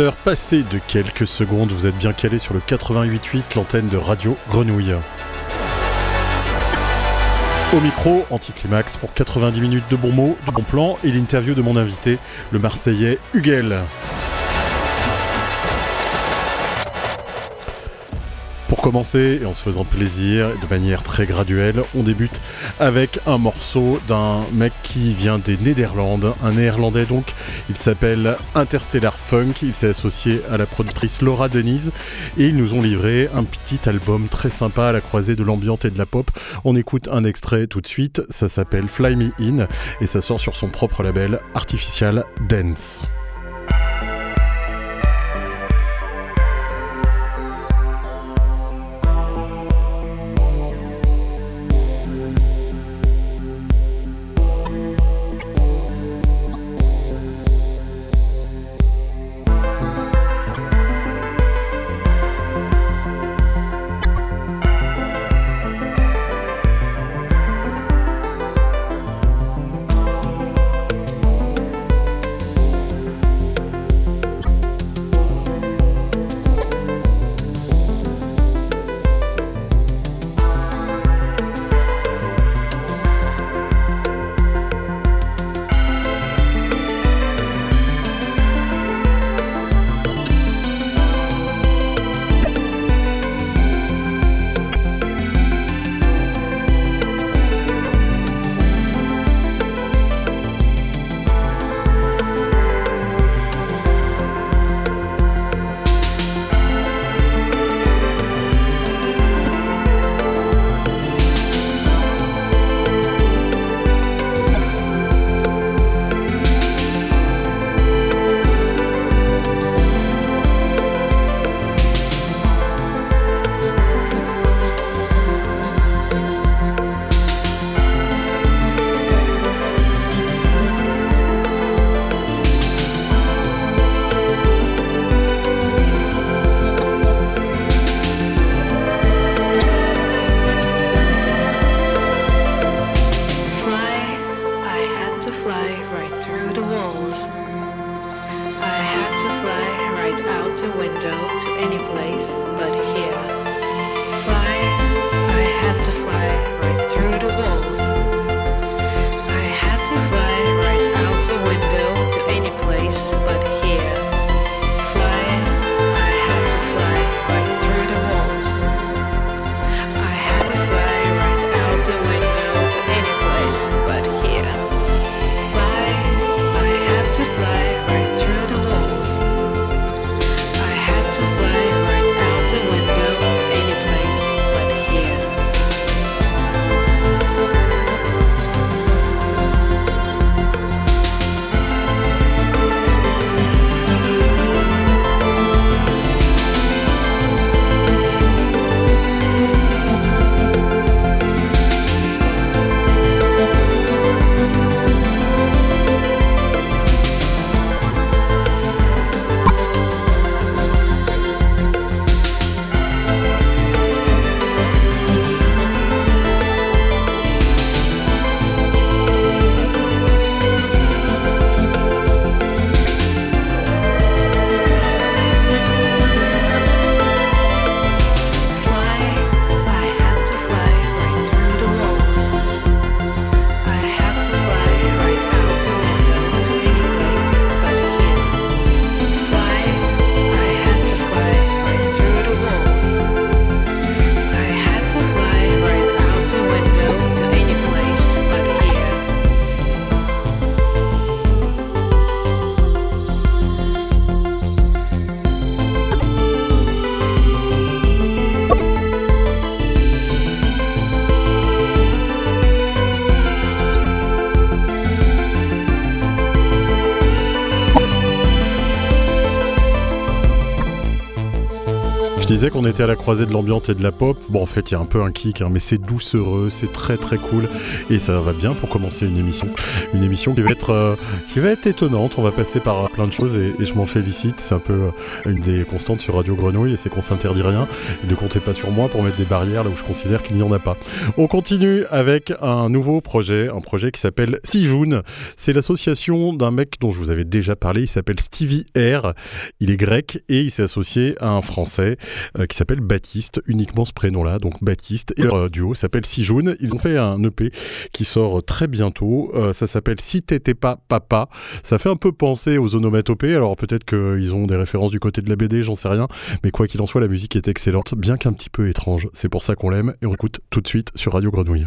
20h passé de quelques secondes, vous êtes bien calé sur le 88.8, l'antenne de Radio Grenouille. Au micro, Anticlimax pour 90 minutes de bons mots, de bons plans et l'interview de mon invité, le Marseillais Huguel. Pour commencer, et en se faisant plaisir, de manière très graduelle, on débute avec un morceau d'un mec qui vient des Néderlandes, un néerlandais donc, il s'appelle Interstellar Funk, il s'est associé à la productrice Laura Denise, et ils nous ont livré un petit album très sympa à la croisée de l'ambiance et de la pop. On écoute un extrait tout de suite, ça s'appelle Fly Me In, et ça sort sur son propre label Artificial Dance. À la croisée de l'ambiance et de la pop. Bon, en fait, il y a un peu un kick, hein, mais c'est doucereux, c'est très très cool et ça va bien pour commencer une émission. Une émission qui va être, euh, qui va être étonnante. On va passer par plein de choses et, je m'en félicite. C'est un peu euh, une des constantes sur Radio Grenouille et c'est qu'on s'interdit rien. ne comptez pas sur moi pour mettre des barrières là où je considère qu'il n'y en a pas. On continue avec un nouveau projet, un projet qui s'appelle Sijoun. C'est l'association d'un mec dont je vous avais déjà parlé. Il s'appelle Stevie R. Il est grec et il s'est associé à un Français. Euh, qui s'appelle Baptiste, uniquement ce prénom-là, donc Baptiste. Et leur euh, duo s'appelle Sijoun. Ils ont fait un EP qui sort très bientôt. Euh, ça s'appelle Si t'étais pas papa. Ça fait un peu penser aux onomatopées. Alors peut-être qu'ils ont des références du côté de la BD, j'en sais rien. Mais quoi qu'il en soit, la musique est excellente, bien qu'un petit peu étrange. C'est pour ça qu'on l'aime et on écoute tout de suite sur Radio Grenouille.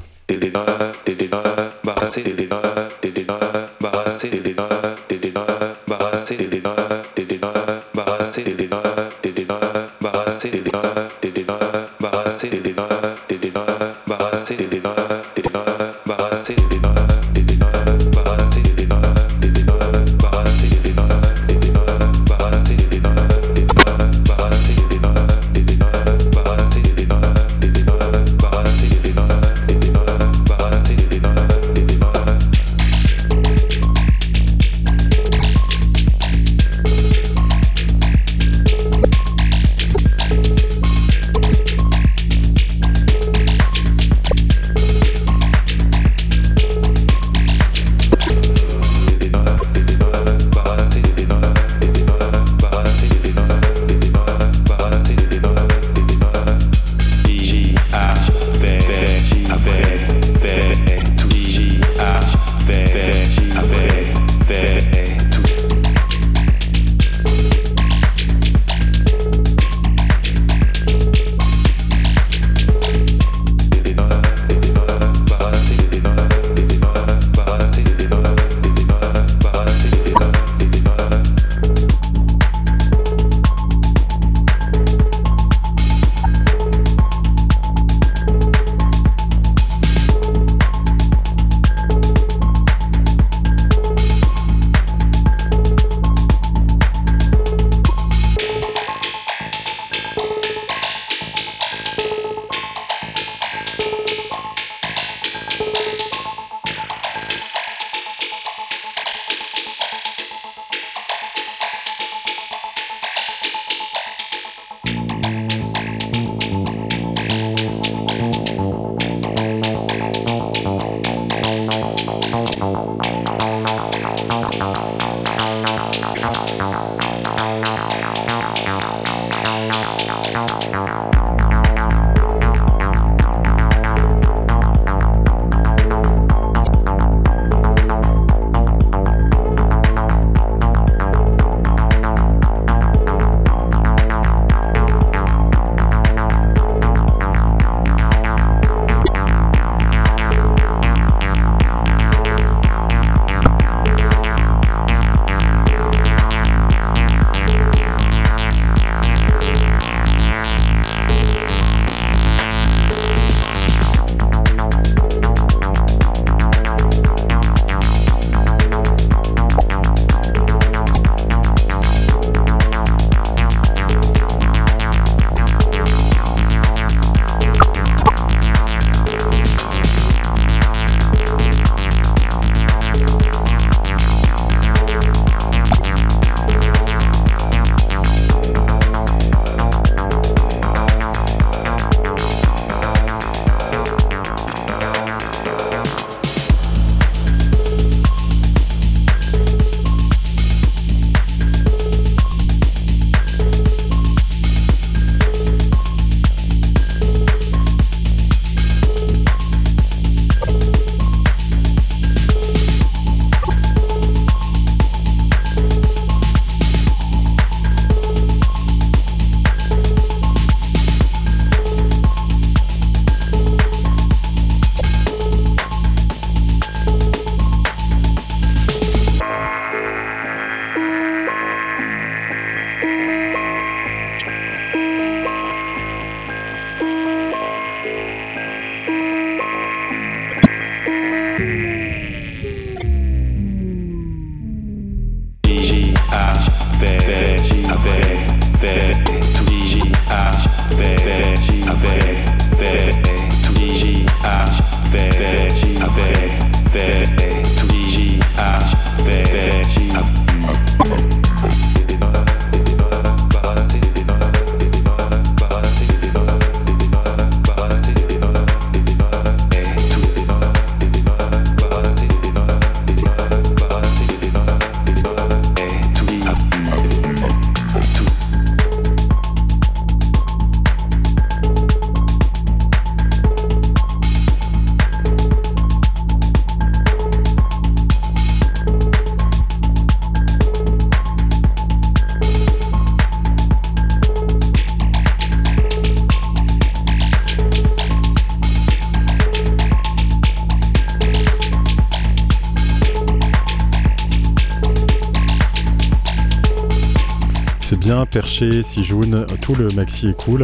Bien perché, Sijoun, tout le maxi est cool.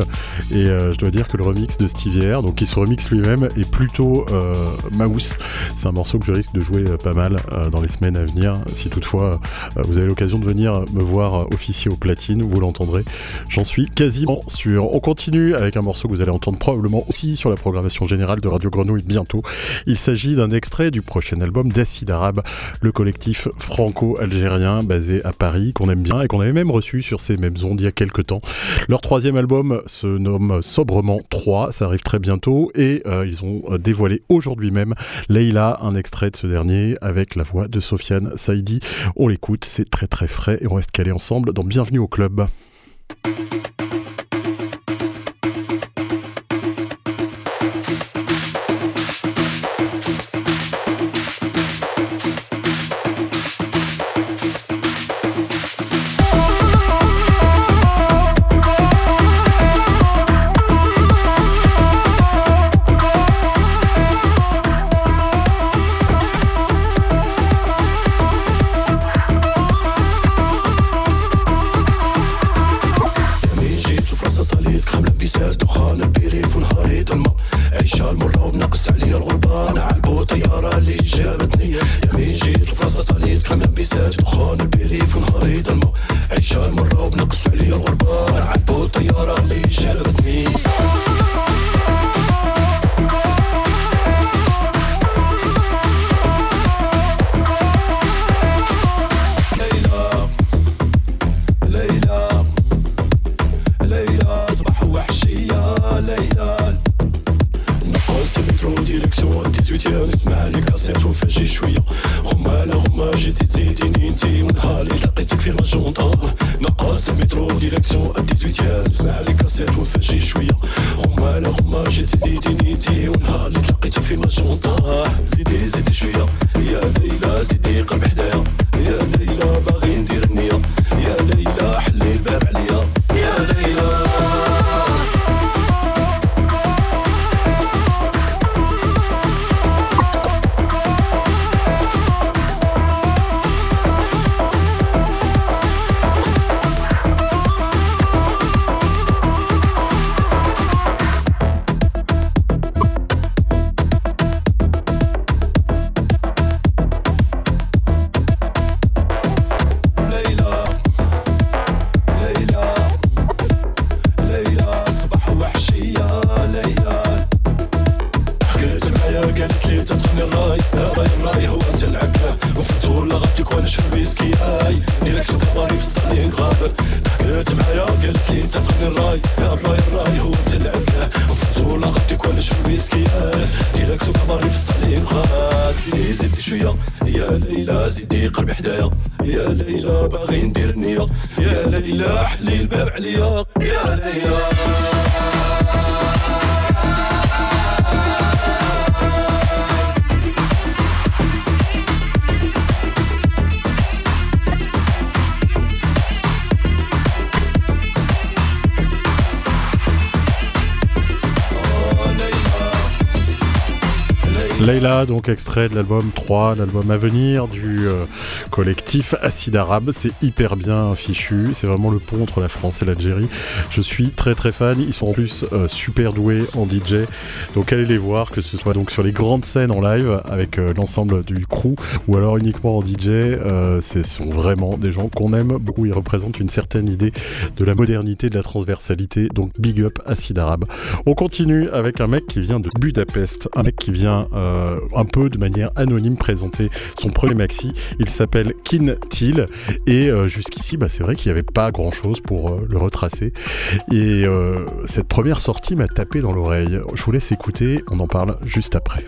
Et je dois dire que le remix de Stevie donc qui se remixe lui-même, est plutôt mouse. C'est un morceau que je risque de jouer pas mal dans les semaines à venir. Si toutefois vous avez l'occasion de venir me voir officier au platine, vous l'entendrez. J'en suis quasiment sûr. On continue avec un morceau que vous allez entendre probablement aussi sur la programmation générale de Radio Grenouille bientôt. Il s'agit d'un extrait du prochain album d'Acide Arabe, le collectif franco-algérien basé à Paris, qu'on aime bien et qu'on avait même reçu sur ces mêmes ondes il y a quelques temps. Leur troisième album se nomme sobrement 3, ça arrive très bientôt et euh, ils ont euh, dévoilé aujourd'hui même Leila, un extrait de ce dernier avec la voix de Sofiane Saïdi. On l'écoute, c'est très très frais et on reste calé ensemble dans Bienvenue au club. قرب حدايا. يا ليلى باغي ندير نية يا ليلى حلي الباب عليا. Leila, donc extrait de l'album 3, l'album à venir du euh, Acide Arabe. C'est hyper bien fichu, c'est vraiment le pont entre la France et l'Algérie. Je suis très très fan, ils sont en plus euh, super doués en DJ. Donc allez les voir, que ce soit donc sur les grandes scènes en live avec euh, l'ensemble du crew ou alors uniquement en DJ. ce sont vraiment des gens qu'on aime beaucoup, ils représentent une certaine idée de la modernité, de la transversalité. Donc big up Acide Arabe. On continue avec un mec qui vient de Budapest, un mec qui vient... Euh, un peu de manière anonyme présenter son premier maxi. Il s'appelle Et euh, jusqu'ici, bah, c'est vrai qu'il n'y avait pas grand chose pour euh, le retracer. Et cette première sortie m'a tapé dans l'oreille. Je vous laisse écouter, on en parle juste après.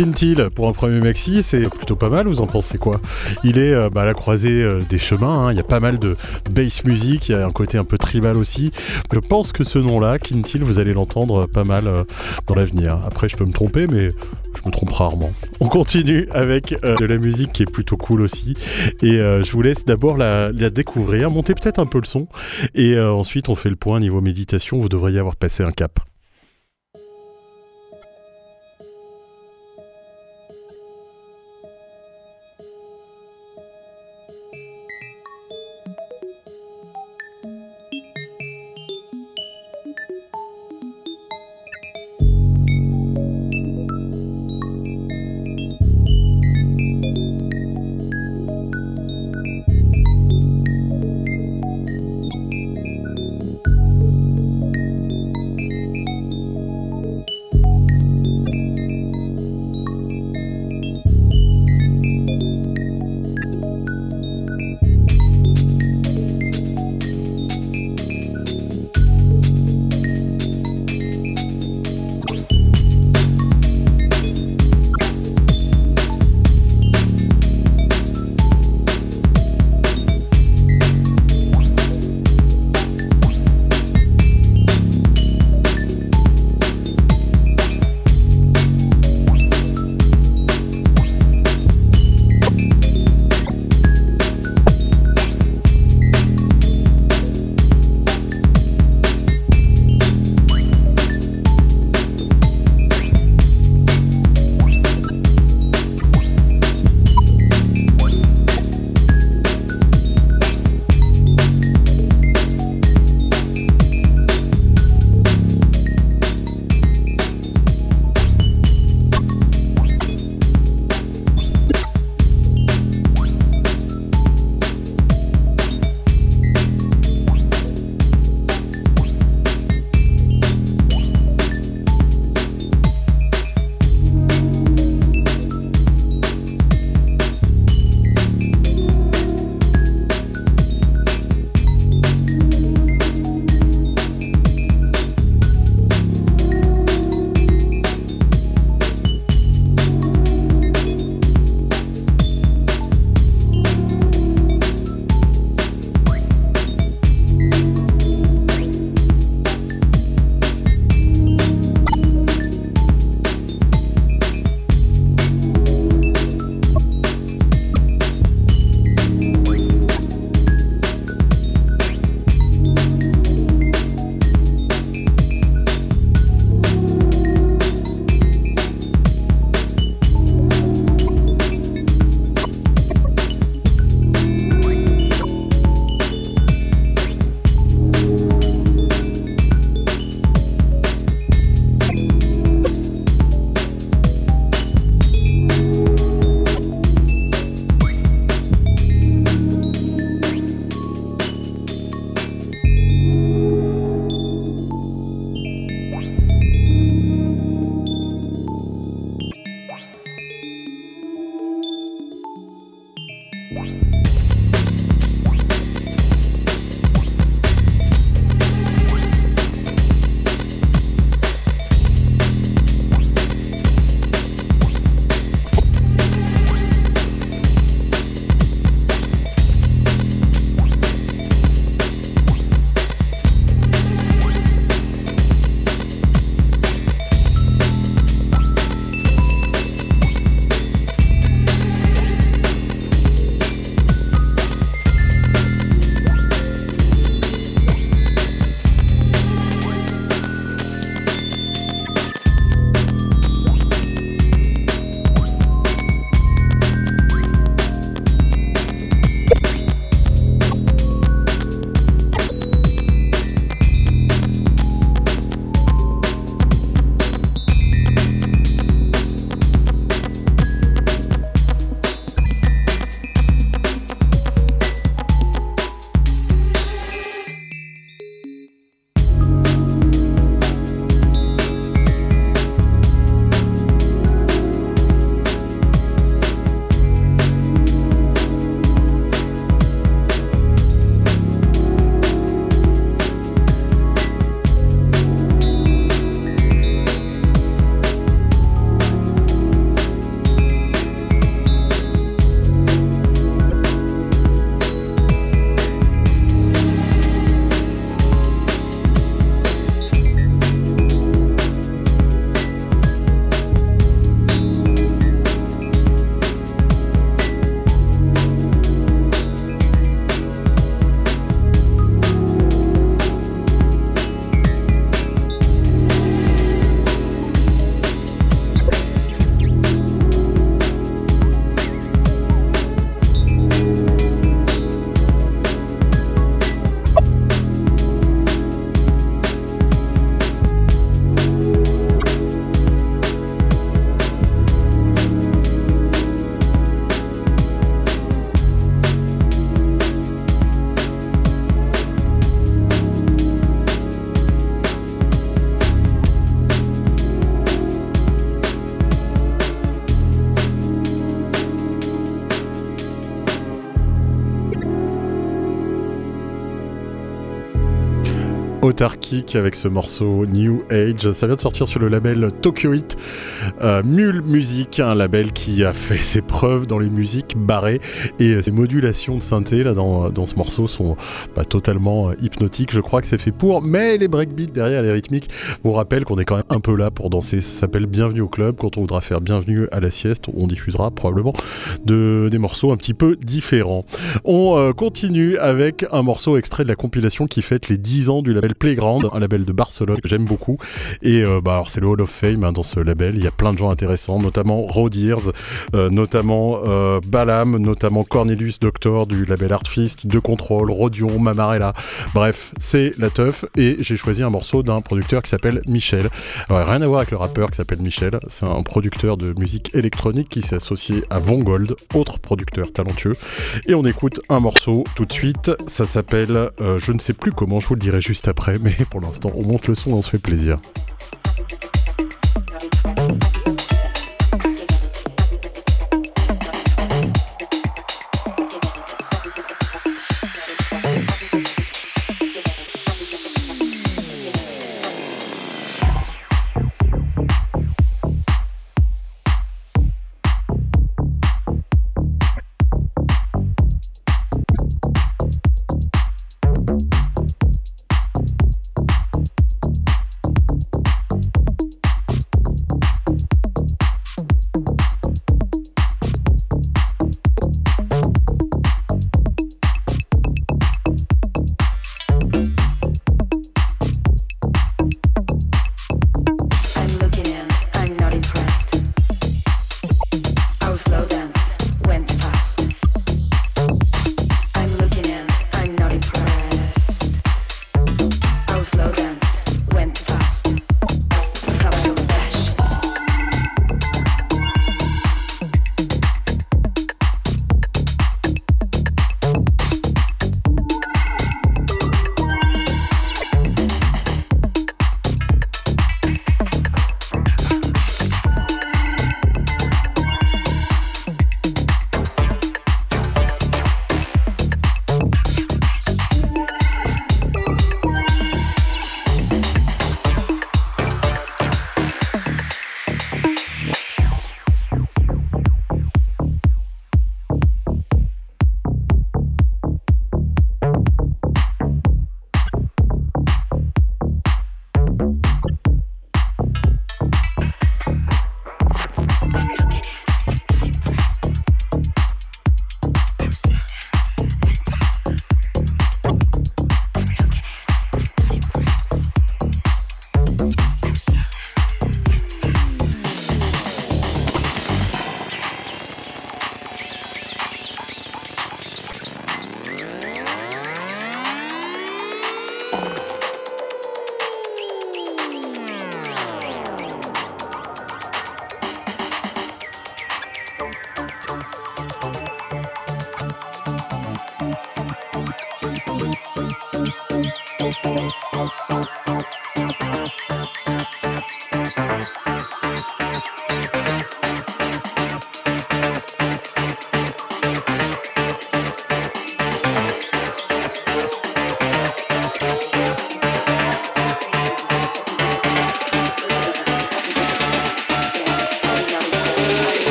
Kintil, pour un premier maxi, c'est plutôt pas mal, vous en pensez quoi? Il est euh, bah, à la croisée euh, des chemins, hein. il y a pas mal de bass music, il y a un côté un peu tribal aussi. Je pense que ce nom-là, Kintil, vous allez l'entendre pas mal euh, dans l'avenir. Après, je peux me tromper, mais je me trompe rarement. On continue avec de la musique qui est plutôt cool aussi. Et je vous laisse d'abord la, la, découvrir, monter peut-être un peu le son. Et ensuite, on fait le point niveau méditation. Vous devriez avoir passé un cap. Avec ce morceau New Age. Ça vient de sortir sur le label Tokyo Hit euh, Mule Music, un label qui a fait ses dans les musiques barrées et euh, ses modulations de synthé là dans, dans ce morceau sont pas totalement euh, hypnotiques. Je crois que c'est fait pour, mais les breakbeats derrière les rythmiques vous rappellent qu'on est quand même un peu là pour danser. Ça s'appelle Bienvenue au club quand on voudra faire Bienvenue à la sieste on diffusera probablement de, des morceaux un petit peu différents. On continue avec un morceau extrait de la compilation qui fête les 10 ans du label Playground, un label de Barcelone que j'aime beaucoup. Et euh, bah, alors c'est le Hall of Fame hein, dans ce label. Il y a plein de gens intéressants, notamment Road Ears, euh, notamment euh, Balam, notamment Cornelius Doctor du label Artfist, De Control, Rodion, Mamarella. Bref, c'est la teuf. Et j'ai choisi un morceau d'un producteur qui s'appelle Michel. Alors, rien à voir avec le rappeur qui s'appelle Michel. C'est un producteur de musique électronique qui s'est associé à Von Gold, autre producteur talentueux. Et on écoute un morceau tout de suite. Ça s'appelle, je ne sais plus comment, je vous le dirai juste après mais pour l'instant, on monte le son et on se fait plaisir.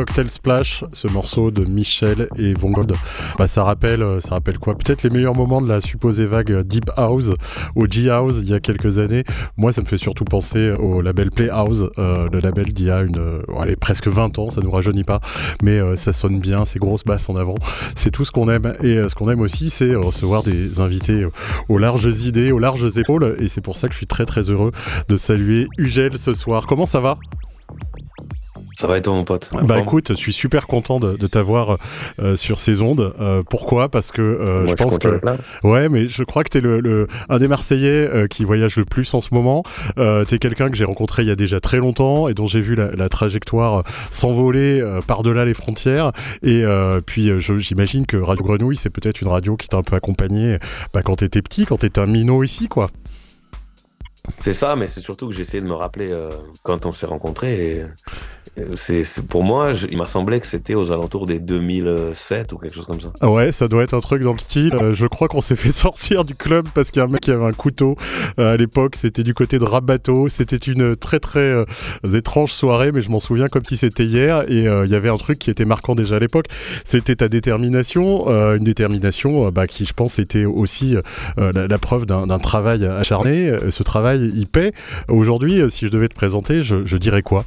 Cocktail Splash, ce morceau de Michel et Von Gold. Bah, ça rappelle, euh, ça rappelle quoi? Peut-être les meilleurs moments de la supposée vague Deep House au G-House il y a quelques années. Moi, ça me fait surtout penser au label Playhouse, euh, le label d'il y a une, euh, allez, presque 20 ans, ça nous rajeunit pas, mais ça sonne bien, ces grosses basses en avant. C'est tout ce qu'on aime. Et ce qu'on aime aussi, c'est recevoir des invités aux larges idées, aux larges épaules. Et c'est pour ça que je suis très très heureux de saluer Ugel ce soir. Comment ça va? Ça va et toi, mon pote Bah écoute, je suis super content de, t'avoir euh, sur ces ondes. Euh, pourquoi? Parce que euh, je pense que ouais, mais je crois que t'es le, le un des Marseillais qui voyage le plus en ce moment. t'es quelqu'un que j'ai rencontré il y a déjà très longtemps et dont j'ai vu la, la trajectoire s'envoler par-delà les frontières. Et puis j'imagine que Radio Grenouille, c'est peut-être une radio qui t'a un peu accompagné bah, quand t'étais petit, quand t'étais un minot ici, quoi. C'est ça, mais c'est surtout que j'ai essayé de me rappeler quand on s'est rencontrés. Et c'est, pour moi, il m'a semblé que c'était aux alentours des 2007 ou quelque chose comme ça. Ah ouais, ça doit être un truc dans le style. Euh, je crois qu'on s'est fait sortir du club parce qu'il y a un mec qui avait un couteau euh, à l'époque. C'était du côté de Rabato. C'était une très très euh, étrange soirée, mais je m'en souviens comme si c'était hier. Et il y avait un truc qui était marquant déjà à l'époque. C'était ta détermination, une détermination bah, qui, je pense, était aussi la, preuve d'un, travail acharné. Ce travail, il paie. Aujourd'hui, si je devais te présenter, je dirais quoi?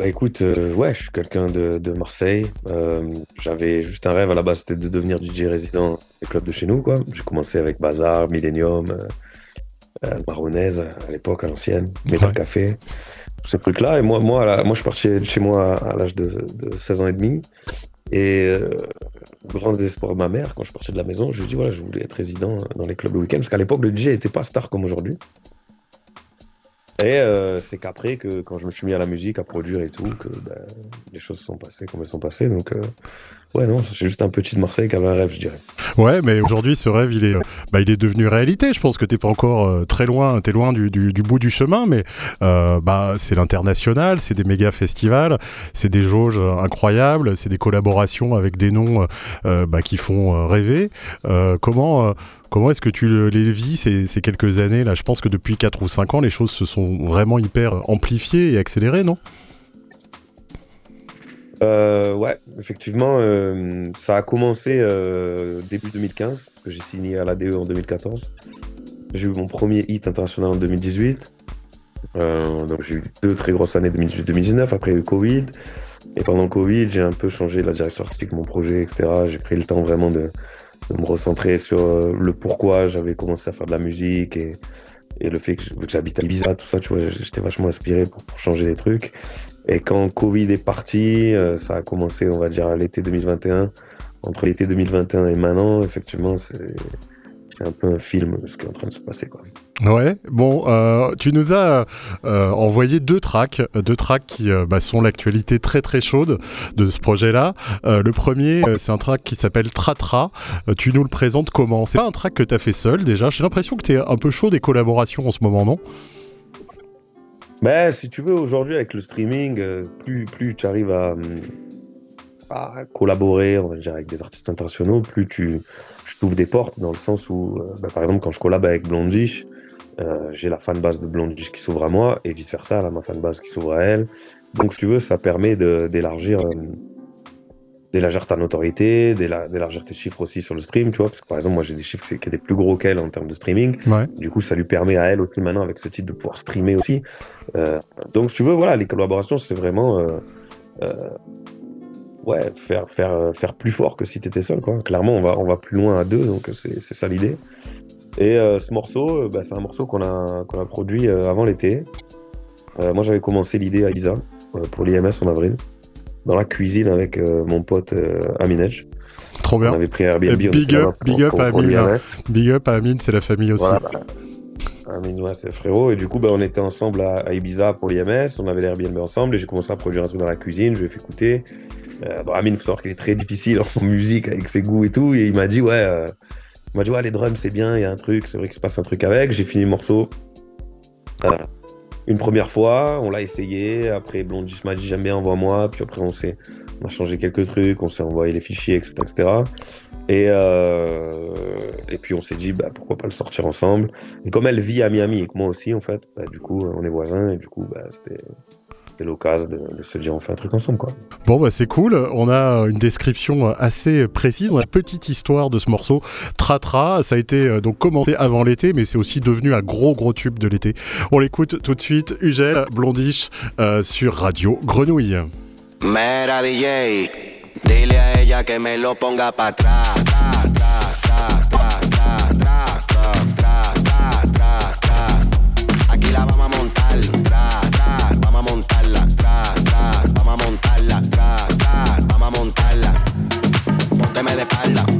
Bah écoute, euh, ouais, je suis quelqu'un de, Marseille. Euh, j'avais juste un rêve à la base, c'était de devenir DJ résident des clubs de chez nous, quoi. J'ai commencé avec Bazar, Millennium, euh, Maronaise à l'époque, à l'ancienne, Metal Café, tous ces trucs-là. Et moi, moi, moi, je suis parti de chez moi à l'âge de, 16 ans et demi. Et grand désespoir de ma mère, quand je parti de la maison, je lui ai dit voilà, je voulais être résident dans les clubs le week-end, parce qu'à l'époque, le DJ n'était pas star comme aujourd'hui. Et euh, c'est qu'après, que quand je me suis mis à la musique, à produire et tout, que ben, les choses se sont passées comme elles sont passées. Donc, euh, ouais, non, c'est juste un petit de Marseille qui avait un rêve, je dirais. Ouais, mais aujourd'hui, ce rêve, il est, bah, il est devenu réalité. Je pense que t'es pas encore euh, très loin, t'es loin du, du, bout du chemin, mais bah, c'est l'international, c'est des méga festivals, c'est des jauges incroyables, c'est des collaborations avec des noms bah, qui font rêver. comment Comment est-ce que tu les vis ces, quelques années là Je pense que depuis 4 ou 5 ans, les choses se sont vraiment hyper amplifiées et accélérées, non? Euh, Ouais, effectivement, euh, ça a commencé euh, début 2015, parce que j'ai signé à l'ADE en 2014. J'ai eu mon premier hit international en 2018. donc j'ai eu deux très grosses années 2018-2019. Après, il y a eu Covid. Et pendant le Covid, j'ai un peu changé la direction artistique de mon projet, etc. J'ai pris le temps vraiment de, de me recentrer sur euh, le pourquoi j'avais commencé à faire de la musique et, le fait que j'habite à Ibiza, tout ça, tu vois, j'étais vachement inspiré pour, changer les trucs. Et quand Covid est parti, euh, ça a commencé, on va dire, à l'été 2021. Entre l'été 2021 et maintenant, effectivement, c'est un peu un film ce qui est en train de se passer. Ouais, bon, euh, tu nous as euh, envoyé deux tracks, deux tracks qui bah, sont l'actualité très très chaude de ce projet-là. le premier, c'est un track qui s'appelle Tratra. tu nous le présentes comment? C'est pas un track que tu as fait seul déjà. J'ai l'impression que tu es un peu chaud des collaborations en ce moment, non? Ben, si tu veux, aujourd'hui, avec le streaming, plus, plus tu arrives à, à, collaborer, on va dire, avec des artistes internationaux, plus tu, t'ouvres des portes dans le sens où, euh, bah, par exemple, quand je collab avec Blondish, euh, j'ai la fanbase de Blondish qui s'ouvre à moi et vice versa, elle ma fanbase qui s'ouvre à elle. Donc, si tu veux, ça permet d'élargir d'élargir ta notoriété, d'élargir tes chiffres aussi sur le stream, tu vois, parce que par exemple, moi j'ai des chiffres qui étaient plus gros qu'elle en termes de streaming. Du coup, ça lui permet à elle aussi maintenant avec ce titre de pouvoir streamer aussi. Euh, donc, si tu veux, voilà, les collaborations, c'est vraiment euh, euh, ouais, faire, faire, faire plus fort que si tu étais seul. Quoi. Clairement, on va, on va plus loin à deux, donc c'est ça l'idée. Et ce morceau, bah, c'est un morceau qu'on a, qu'on a produit avant l'été. moi, j'avais commencé l'idée à Isa pour l'IMS en avril, dans la cuisine avec mon pote Aminej. Trop bien. On avait pris Airbnb. big, up, big, up à Amine, big up à Amine, c'est la famille aussi. Voilà, Amine, ouais, c'est frérot. Et du coup, bah, on était ensemble à, Ibiza pour l'IMS. On avait l'Airbnb ensemble et j'ai commencé à produire un truc dans la cuisine. Je lui ai fait écouter. Euh, bon, Amine, faut savoir qu'il est très difficile en musique avec ses goûts et tout. Et il m'a dit, ouais, euh, il m'a dit, ouais, les drums, c'est bien, il y a un truc, c'est vrai qu'il se passe un truc avec. J'ai fini le morceau. Euh, une première fois, on l'a essayé. Après, Blondie m'a dit, j'aime bien, envoie-moi. Puis après, on, s'est, on a changé quelques trucs, on s'est envoyé les fichiers, etc. etc. Et, euh, et puis on s'est dit, bah, pourquoi pas le sortir ensemble. Et comme elle vit à Miami et que moi aussi, en fait, bah, du coup, on est voisins et du coup, bah, c'était c'est l'occasion de, se dire on fait un truc ensemble quoi. Bon bah c'est cool, on a une description assez précise, on a une petite histoire de ce morceau. Tratra, ça a été euh, donc commenté avant l'été, mais c'est aussi devenu un gros gros tube de l'été. On l'écoute tout de suite, Ugel, Blondish, euh, sur Radio Grenouille. Mera DJ, dile a ella que me lo ponga Anna.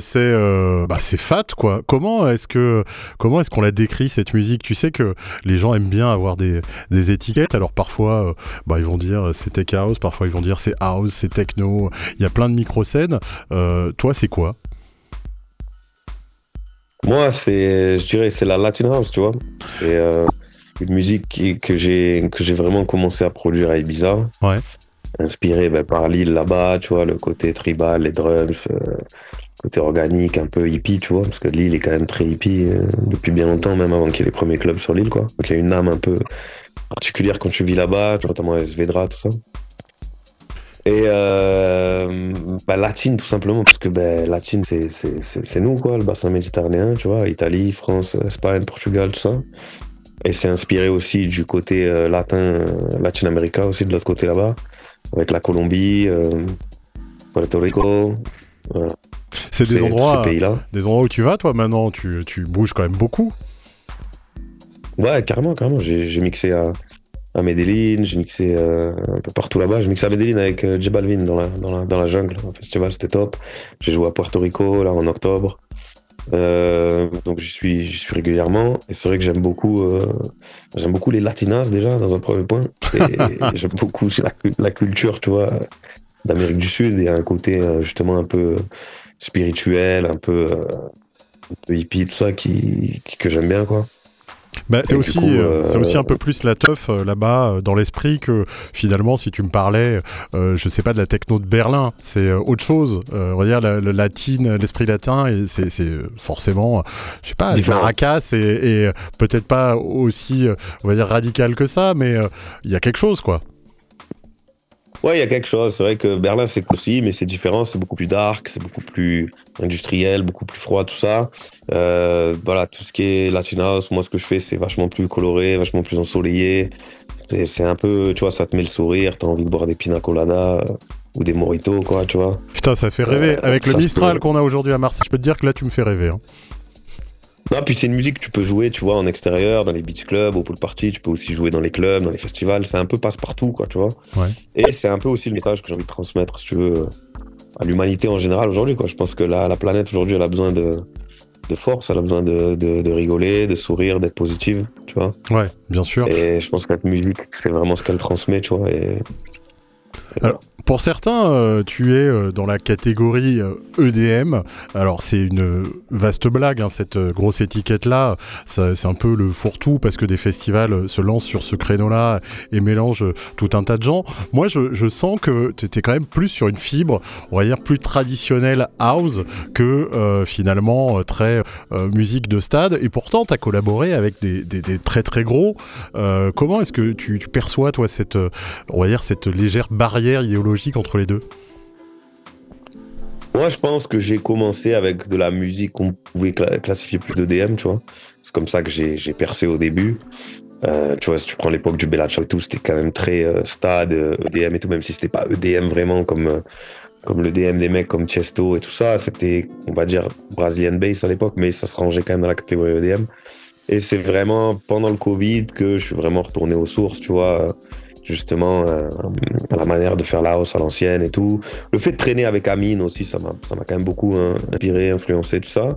c'est euh, bah, c'est fat quoi. Comment est-ce que comment est-ce qu'on la décrit cette musique? Tu sais que les gens aiment bien avoir des, des étiquettes. Alors parfois, euh, bah, ils vont dire c'est tech house, parfois ils vont dire c'est house, c'est techno. Il y a plein de micro scènes. toi, c'est quoi? Moi, c'est je dirais c'est la Latin house, tu vois. C'est une musique que j'ai que j'ai vraiment commencé à produire à Ibiza. Ouais inspiré ben, par l'île là-bas, tu vois, le côté tribal, les drums, euh, côté organique, un peu hippie, tu vois, parce que l'île est quand même très hippie euh, depuis bien longtemps, même avant qu'il y ait les premiers clubs sur l'île, quoi. Donc il y a une âme un peu particulière quand tu vis là-bas, notamment Svedra, tout ça. Et euh, bah, latine tout simplement parce que bah, latine c'est nous quoi, le bassin méditerranéen, tu vois, Italie, France, Espagne, Portugal, tout ça. Et c'est inspiré aussi du côté latin, Latin America aussi de l'autre côté là-bas avec la Colombie, euh, Puerto Rico. C'est des endroits, des endroits où tu vas, toi, maintenant. Tu, tu bouges quand même beaucoup. Ouais, carrément, carrément. J'ai mixé à, à Medellin, j'ai mixé euh, un peu partout là-bas. J'ai mixé à Medellin avec euh, J Balvin dans la, dans, la, dans la jungle, au festival, c'était top. J'ai joué à Puerto Rico, là, en octobre. Euh, donc j'y suis, j'y suis régulièrement et c'est vrai que j'aime beaucoup, euh, j'aime beaucoup les latinas déjà dans un premier point j'aime beaucoup la, la, culture, tu vois, d'Amérique du Sud et un côté justement un peu spirituel, un peu, un peu hippie, tout ça qui, qui que j'aime bien quoi. Bah, c'est aussi, euh, c'est aussi un peu plus la teuf euh, là-bas euh, dans l'esprit que finalement si tu me parlais, je sais pas de la techno de Berlin, c'est autre chose. on va dire le latine, l'esprit latin et c'est, forcément, je sais pas, maracas et, et peut-être pas aussi, on va dire radical que ça, mais il y a quelque chose quoi. Ouais, il y a quelque chose. C'est vrai que Berlin, c'est aussi, mais c'est différent. C'est beaucoup plus dark, c'est beaucoup plus industriel, beaucoup plus froid, tout ça. Euh, voilà, tout ce qui est Latin House, moi, ce que je fais, c'est vachement plus coloré, vachement plus ensoleillé. C'est un peu, tu vois, ça te met le sourire, t'as envie de boire des pina coladas euh, ou des moritos, quoi, tu vois. Putain, ça fait rêver. Euh, Avec le Mistral qu'on a aujourd'hui à Marseille, je peux te dire que là, tu me fais rêver. Hein. Non, puis c'est une musique que tu peux jouer, tu vois, en extérieur, dans les beach clubs, au pool party, tu peux aussi jouer dans les clubs, dans les festivals, c'est un peu passe-partout, quoi, tu vois. Et c'est un peu aussi le message que j'ai envie de transmettre, si tu veux, à l'humanité en général aujourd'hui, quoi. Je pense que la, la planète aujourd'hui, elle a besoin de, de force, elle a besoin de, de, de rigoler, de sourire, d'être positive, tu vois. Ouais, bien sûr. Et je pense que la musique, c'est vraiment ce qu'elle transmet, tu vois. Et, pour certains, euh, tu es euh, dans la catégorie EDM. Euh, e Alors, c'est une vaste blague, hein, cette grosse étiquette-là. C'est un peu le fourre-tout parce que des festivals se lancent sur ce créneau-là et mélangent tout un tas de gens. Moi, je, sens que tu étais quand même plus sur une fibre, on va dire, plus traditionnelle house que finalement très musique de stade. Et pourtant, tu as collaboré avec des, très très gros. comment est-ce que tu, tu, perçois, toi, cette, on va dire, cette légère barrière idéologique entre les deux Moi, je pense que j'ai commencé avec de la musique qu'on pouvait classifier plus d'EDM, tu vois. C'est comme ça que j'ai percé au début. Euh, tu vois, si tu prends l'époque du Bella et tout, c'était quand même très euh, stade, EDM et tout, même si c'était pas EDM vraiment comme, euh, comme le DM des mecs comme Chesto et tout ça. C'était, on va dire, Brazilian Bass à l'époque, mais ça se rangeait quand même dans la catégorie EDM. Et c'est vraiment pendant le Covid que je suis vraiment retourné aux sources, tu vois justement euh, à la manière de faire la house à l'ancienne et tout. Le fait de traîner avec Amine aussi, ça m'a quand même beaucoup hein, inspiré, influencé, tout ça.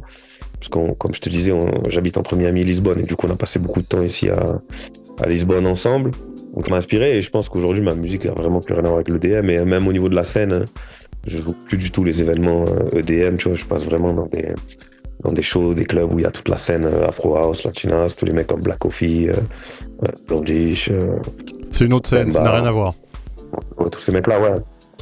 Parce que, comme je te disais, j'habite entre Miami et Lisbonne et du coup, on a passé beaucoup de temps ici à, Lisbonne ensemble. Donc, ça m'a inspiré et je pense qu'aujourd'hui, ma musique a vraiment plus rien à voir avec le DM. Et même au niveau de la scène, je joue plus du tout les événements EDM, euh, e tu vois, je passe vraiment dans des, dans des shows, des clubs où il y a toute la scène euh, Afro House, Latinas, tous les mecs comme Black Coffee, euh, Blondish, c'est une autre scène, ça n'a rien à voir. tous ces mecs-là, ouais.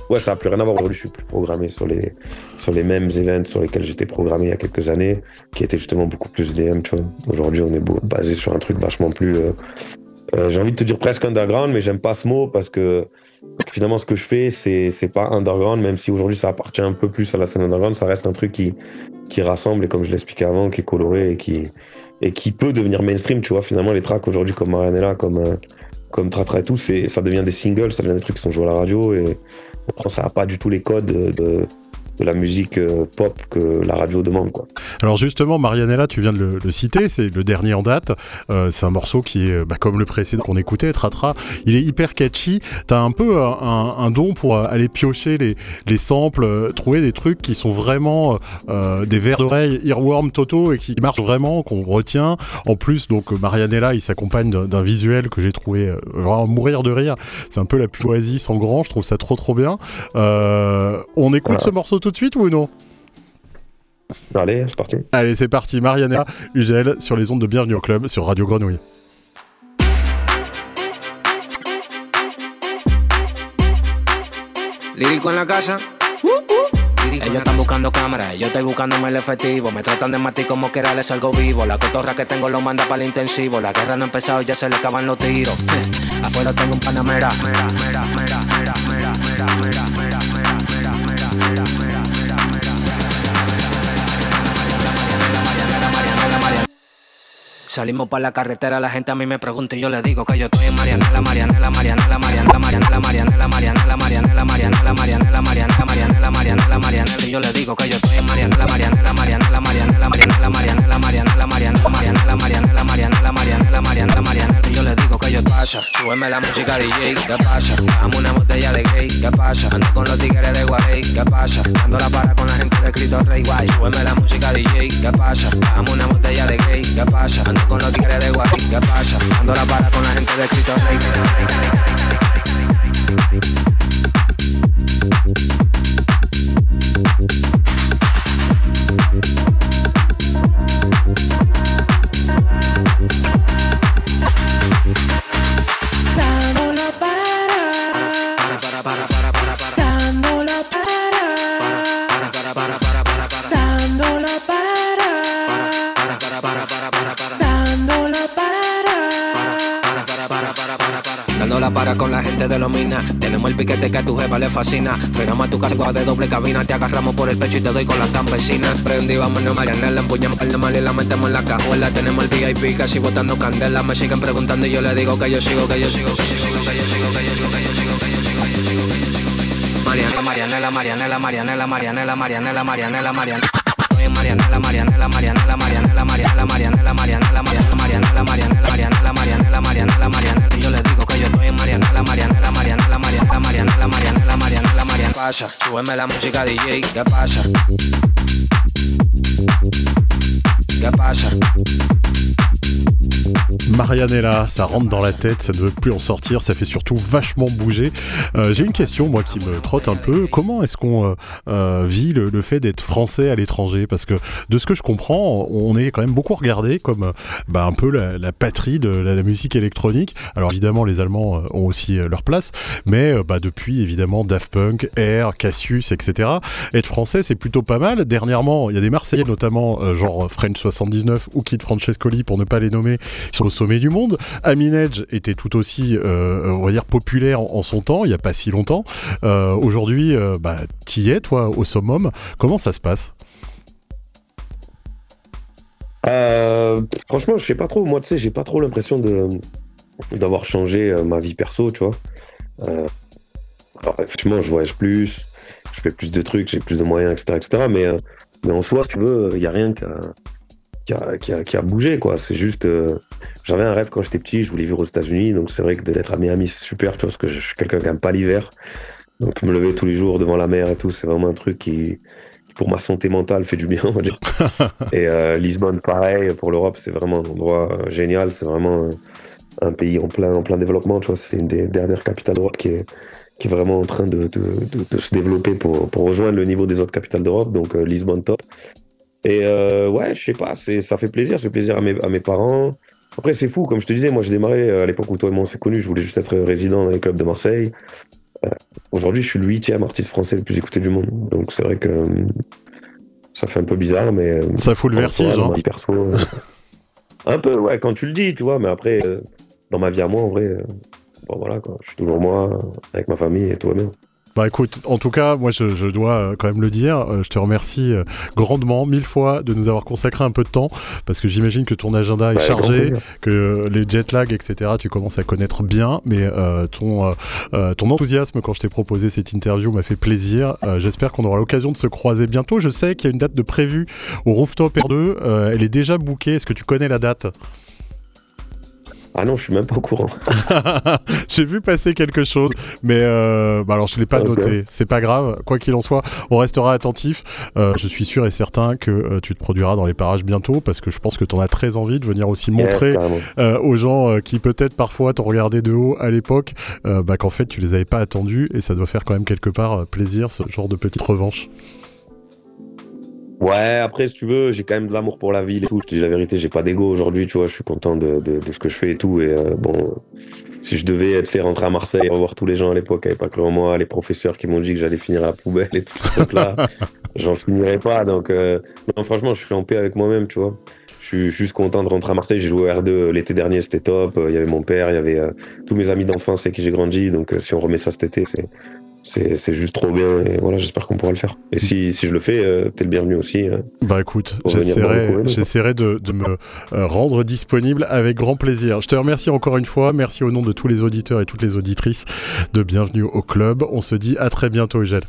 Ouais, ça n'a plus rien à voir. Aujourd'hui, je suis plus programmé sur les, sur les mêmes événements sur lesquels j'étais programmé il y a quelques années, qui étaient justement beaucoup plus DM, tu vois. Aujourd'hui, on est basé sur un truc vachement plus. Euh, euh, j'ai envie de te dire presque underground, mais j'aime pas ce mot parce que finalement, ce que je fais, c'est, c'est pas underground, même si aujourd'hui ça appartient un peu plus à la scène underground, ça reste un truc qui, qui rassemble et comme je l'expliquais avant, qui est coloré et qui, et qui peut devenir mainstream, tu vois. Finalement, les tracks aujourd'hui comme Marianella, comme. Euh, comme Tratra et tout, ça devient des singles, ça devient des trucs qui sont joués à la radio et ça n'a pas du tout les codes de, de la musique euh, pop que la radio demande. Quoi. Alors justement, Marianella, tu viens de le, citer, c'est le dernier en date. Euh, c'est un morceau qui est bah, comme le précédent qu'on écoutait, Tratra. Il est hyper catchy. T'as un peu un, don pour aller piocher les, les samples, euh, trouver des trucs qui sont vraiment des vers d'oreille, earworm Toto et qui marchent vraiment, qu'on retient. En plus, donc Marianella, il s'accompagne d'un visuel que j'ai trouvé vraiment mourir de rire. C'est un peu la poésie sans grand. Je trouve ça trop trop bien. on écoute ce morceau tout de suite ou non Allez, c'est parti. Allez, c'est parti. Mariana Ugel sur les ondes de Bienvenue au Club sur Radio Grenouille. Lírico en la casa. Ellos están buscando cámaras, yo estoy buscándome el efectivo. Me tratan de matar como quiera les salgo vivo. La cotorra que tengo lo manda para el intensivo. La guerra no ha empezado, ya se le acaban los tiros. Afuera tengo un panamera. Salimos para la carretera, la gente a mí me pregunta y yo le digo que yo estoy en Marianela, Marianela, Marianela, Marianela, Marianela, Marianela, Marianela, Marianela, Marianela, Marianela, Marianela, Marianela, Marianela, Marianela, y yo le digo que yo estoy en Marianela, Marianela, Marianela, Marianela, Marianela, Marianela, Marianela, Marianela, Marianela, Marianela, Marianela, Marianela, Marianela, Marianela, y yo le digo que yo pasa, súbeme la música DJ, ¿qué pasa? Dame una botella de gay, ¿qué pasa? Ando con los tigres de Guay, ¿qué pasa? Ando la para con la gente de Cristo Rey Guay, súbeme la música DJ, ¿qué pasa? Dame una botella de gay, ¿qué pasa? Con los tigres de Guay, ¿qué pasa? Ando la para con la gente de Cristo Rey. para con la gente de los minas. Tenemos el piquete que a tu jefa le fascina. Frenamos a tu casa de doble cabina. Te agarramos por el pecho y te doy con las campesinas. Prendí, vamos a marianela, empuñamos el mal y la metemos en la cajuela. Tenemos el VIP casi botando candela. Me siguen preguntando y yo le digo que yo sigo, que yo sigo, que yo sigo, que yo sigo, que yo sigo, que yo sigo, que yo sigo, que yo sigo. Marianela, Marianela, Marianela, Marianela, Marianela, Marianela, Marianela, Marianela súbeme la música DJ, ¿qué pasa? ¿Qué pasa? Marianella, ça rentre dans la tête, ça ne veut plus en sortir, ça fait surtout vachement bouger. Euh, j'ai une question, moi, qui me trotte un peu. Comment est-ce qu'on euh, euh, vit le, fait d'être français à l'étranger? Parce que de ce que je comprends, on est quand même beaucoup regardé comme bah, un peu la, patrie de la, musique électronique. Alors évidemment, les Allemands ont aussi leur place, mais bah, depuis évidemment Daft Punk, Air, Cassius, etc. Être français, c'est plutôt pas mal. Dernièrement, il y a des Marseillais, notamment genre French 79 ou Kid Francescoli, pour ne pas les nommer, sur le sommet du monde. Aminedge était tout aussi, euh, on va dire, populaire en, son temps, il n'y a pas si longtemps. Euh, aujourd'hui, euh, bah, t'y es, toi, au summum. Comment ça se passe? Franchement, je sais pas trop. Moi, tu sais, j'ai pas trop l'impression d'avoir changé ma vie perso, tu vois. alors, effectivement, je voyage plus, je fais plus de trucs, j'ai plus de moyens, etc., etc. Mais, mais en soi, si tu veux, il n'y a rien qu'à qui a, qui a, bougé, quoi. C'est juste. Euh, j'avais un rêve quand j'étais petit, je voulais vivre aux États-Unis, donc c'est vrai que d'être à Miami, c'est super, tu vois, parce que je suis quelqu'un qui n'aime pas l'hiver. Donc me lever tous les jours devant la mer et tout, c'est vraiment un truc qui, pour ma santé mentale, fait du bien, on va dire. et euh, Lisbonne, pareil, pour l'Europe, c'est vraiment un endroit euh, génial, c'est vraiment un, pays en plein, en plein développement, tu vois. C'est une des dernières capitales d'Europe qui est, qui est vraiment en train de, de, de, se développer pour, pour, rejoindre le niveau des autres capitales d'Europe. Donc Lisbonne top. Et euh, ouais, je sais pas, ça fait plaisir, ça fait plaisir à mes, à mes parents. Après, c'est fou, comme je te disais, moi j'ai démarré euh, à l'époque où toi et moi on s'est connus, je voulais juste être résident dans les clubs de Marseille. Euh, aujourd'hui, je suis le huitième artiste français le plus écouté du monde. Donc c'est vrai que euh, ça fait un peu bizarre, mais. Ça fout le vertige, hein. Perso, un peu, ouais, quand tu le dis, tu vois, mais après, dans ma vie à moi, en vrai, bon voilà, quoi, je suis toujours moi, avec ma famille et tout va bien. Bah écoute, en tout cas, moi je, dois euh, quand même le dire, euh, je te remercie euh, grandement, mille fois, de nous avoir consacré un peu de temps, parce que j'imagine que ton agenda est bah, chargé, que les jet lag, etc., tu commences à connaître bien, mais ton, ton enthousiasme quand je t'ai proposé cette interview m'a fait plaisir. J'espère qu'on aura l'occasion de se croiser bientôt. Je sais qu'il y a une date de prévue au Rooftop R2, elle est déjà bookée, est-ce que tu connais la date? Ah non, je suis même pas au courant. J'ai vu passer quelque chose, mais euh, bah alors je l'ai pas noté. C'est pas grave. Quoi qu'il en soit, on restera attentif. Euh, je suis sûr et certain que euh, tu te produiras dans les parages bientôt, parce que je pense que tu en as très envie de venir aussi montrer aux gens qui peut-être parfois t'ont regardé de haut à l'époque, bah, qu'en fait tu les avais pas attendus, et ça doit faire quand même quelque part plaisir ce genre de petite revanche. Ouais, après, si tu veux, j'ai quand même de l'amour pour la ville et tout. Je te dis la vérité, j'ai pas d'ego aujourd'hui, tu vois. Je suis content de, de, de, ce que je fais et tout. Et euh, bon, si je devais tu sais, rentrer à Marseille, revoir tous les gens à l'époque, avait pas cru en moi, les professeurs qui m'ont dit que j'allais finir à la poubelle et tout ce truc-là, j'en finirais pas. Donc, euh, non, franchement, je suis en paix avec moi-même, tu vois. Je suis juste content de rentrer à Marseille. J'ai joué au R2 l'été dernier, c'était top. Il y avait mon père, il y avait euh, tous mes amis d'enfance avec qui j'ai grandi. Donc, si on remet ça cet été, c'est c'est juste trop bien et voilà j'espère qu'on pourra le faire. Et si, si je le fais euh, t'es le bienvenu aussi euh, bah écoute j'essaierai de, de, me euh, rendre disponible avec grand plaisir. Je te remercie encore une fois. Merci au nom de tous les auditeurs et toutes les auditrices de bienvenue au club. On se dit à très bientôt Eugène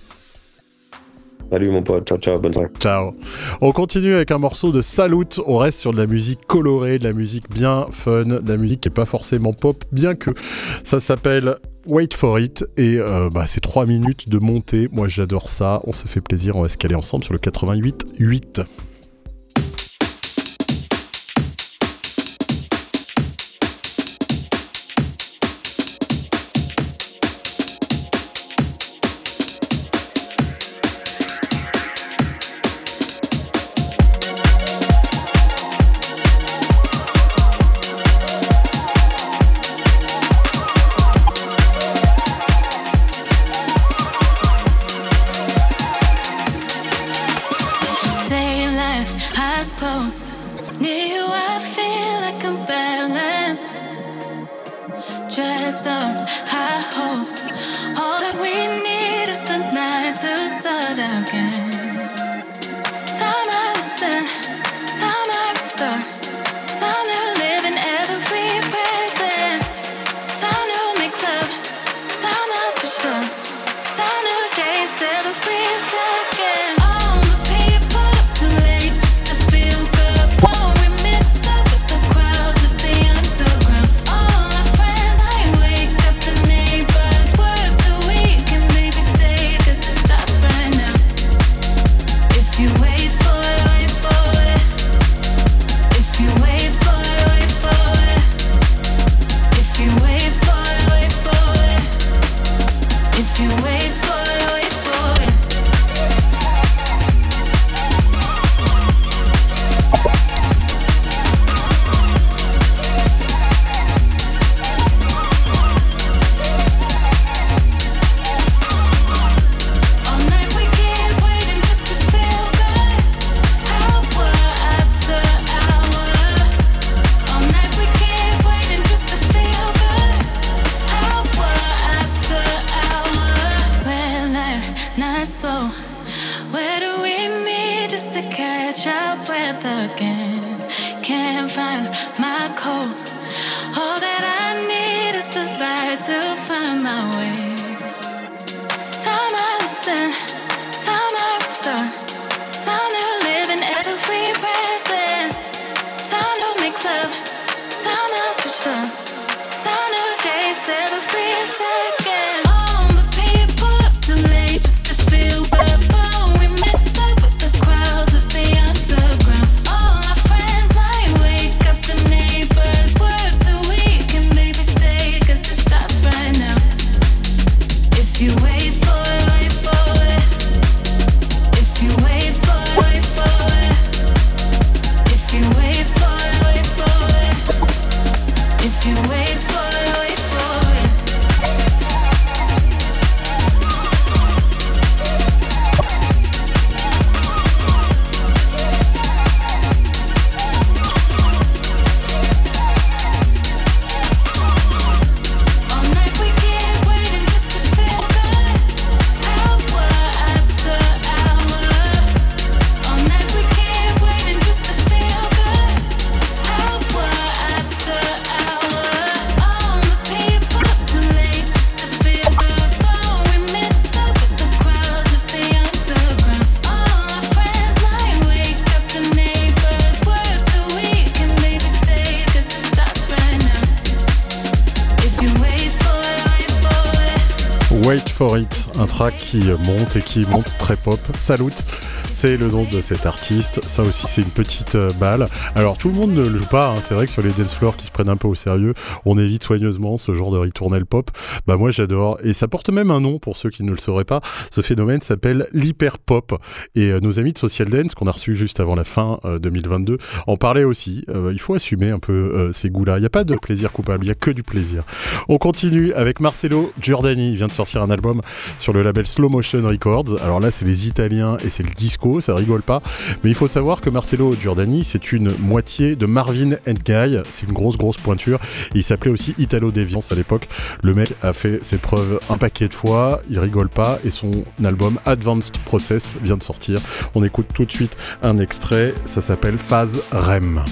Salut mon pote, ciao ciao, bonne soirée. Ciao. On continue avec un morceau de Salut, on reste sur de la musique colorée, de la musique bien fun, de la musique qui est pas forcément pop, bien que ça s'appelle Wait for it. Et euh, bah, c'est 3 minutes de montée, moi j'adore ça, on se fait plaisir, on va se caler ensemble sur le 88.8. qui monte et qui monte très pop. Salut c'est le nom de cet artiste. Ça aussi, c'est une petite euh, balle. Alors, tout le monde ne le joue pas. Hein. C'est vrai que sur les dance floors qui se prennent un peu au sérieux, on évite soigneusement ce genre de ritournelle pop. Bah, moi, j'adore. Et ça porte même un nom pour ceux qui ne le sauraient pas. Ce phénomène s'appelle l'hyper pop. Et euh, nos amis de Social Dance, qu'on a reçus juste avant la fin 2022, euh, en parlaient aussi. il faut assumer un peu ces goûts-là. Il n'y a pas de plaisir coupable, il n'y a que du plaisir. On continue avec Marcelo Giordani. Il vient de sortir un album sur le label Slow Motion Records. Alors là, c'est les Italiens et c'est le disco ça rigole pas. Mais il faut savoir que Marcelo Giordani, c'est une moitié de Marvin and Guy, c'est une grosse grosse pointure. il s'appelait aussi Italo Deviance à l'époque. Le mec fait ses preuves un paquet de fois, il rigole pas et son album Advanced Process vient de sortir. On écoute tout de suite un extrait, ça s'appelle Phase REM.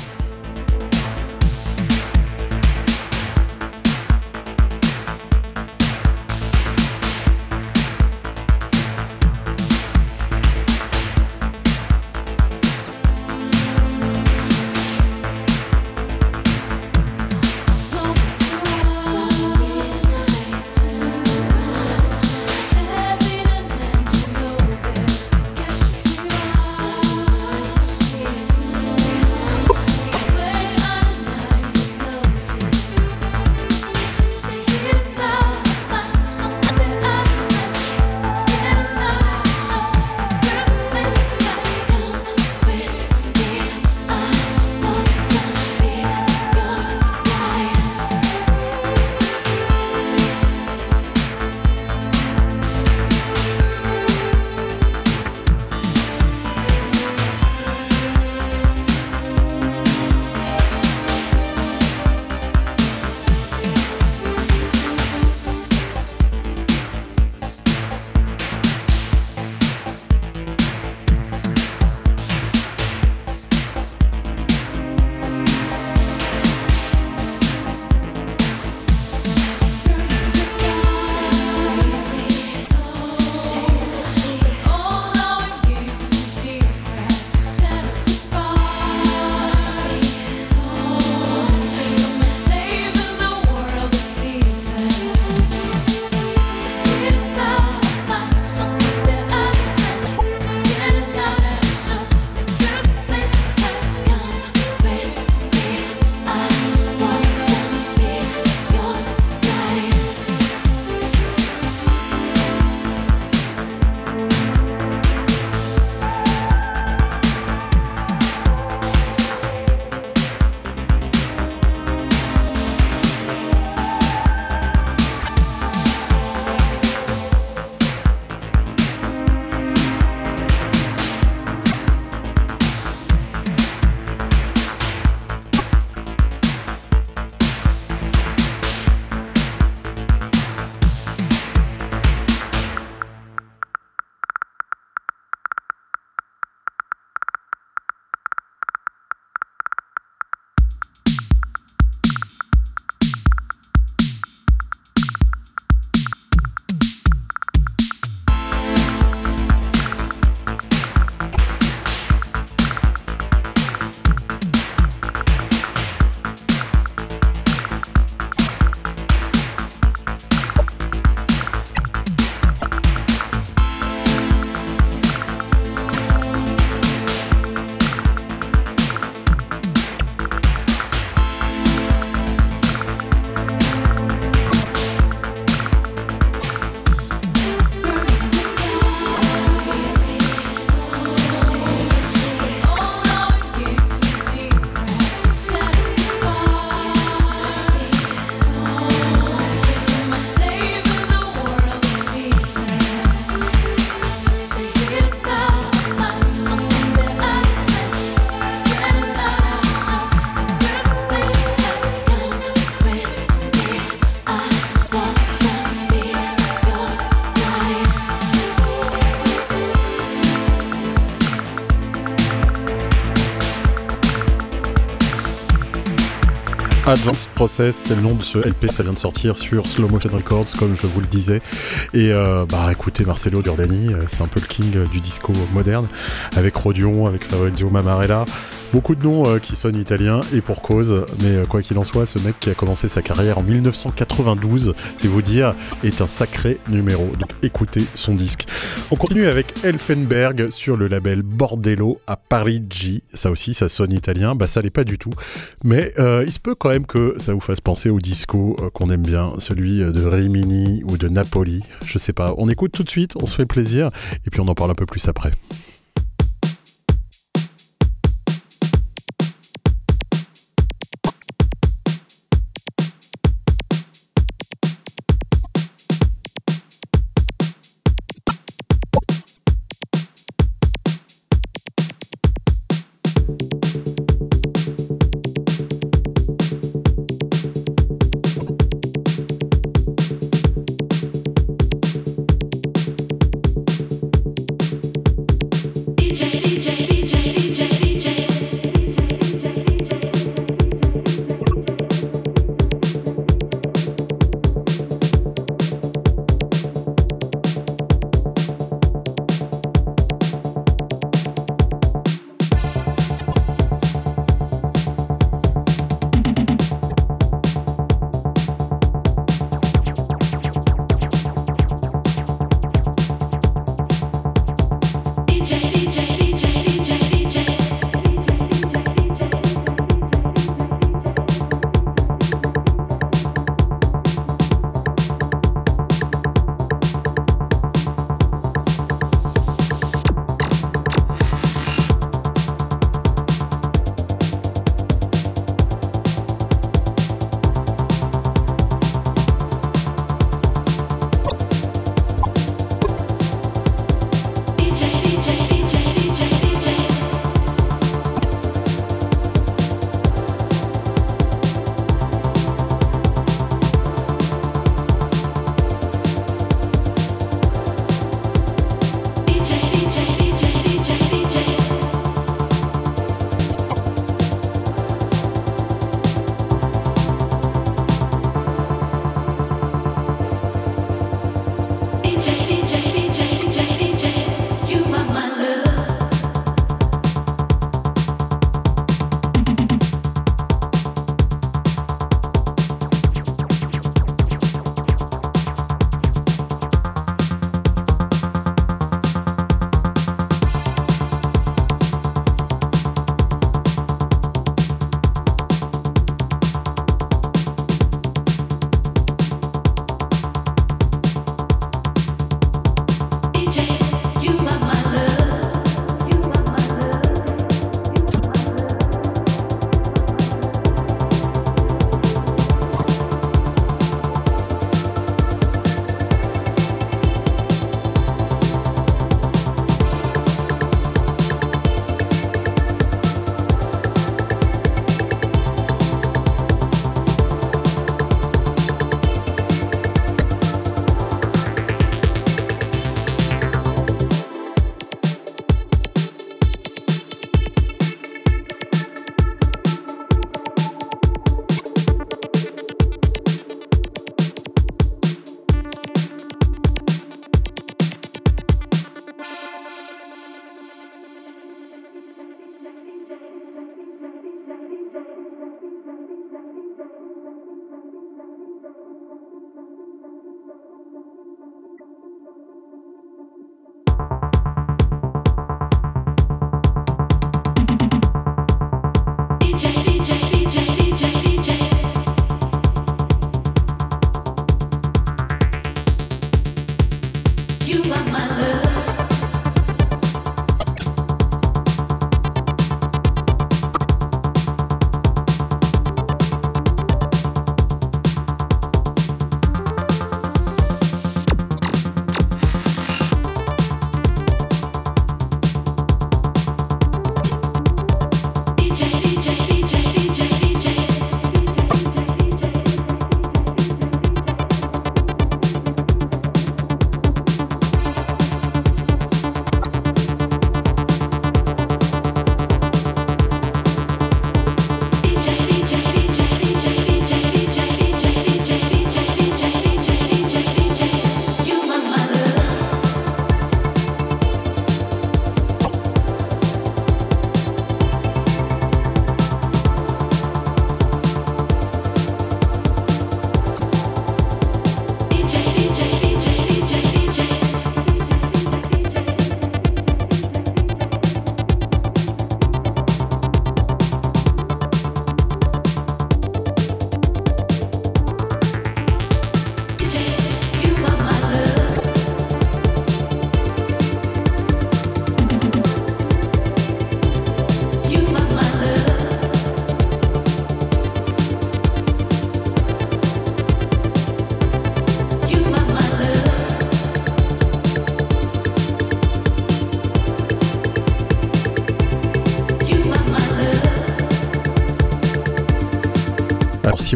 Advanced Process, c'est le nom de ce LP, ça vient de sortir sur Slow Motion Records, comme je vous le disais. Et euh, bah écoutez, Marcelo Giordani, euh, c'est un peu le king du disco moderne, avec Rodion, avec Fabrizio Mamarella. Beaucoup de noms euh, qui sonnent italiens et pour cause, mais euh, quoi qu'il en soit, ce mec qui a commencé sa carrière en 1992, c'est vous dire, est un sacré numéro. Donc écoutez son disque. On continue avec Elfenberg sur le label Bordello à Parigi. Ça aussi, ça sonne italien. Bah ça l'est pas du tout, mais euh, il se peut quand même que ça vous fasse penser au disco qu'on aime bien, celui de Rimini ou de Napoli. Je sais pas. On écoute tout de suite, on se fait plaisir et puis on en parle un peu plus après.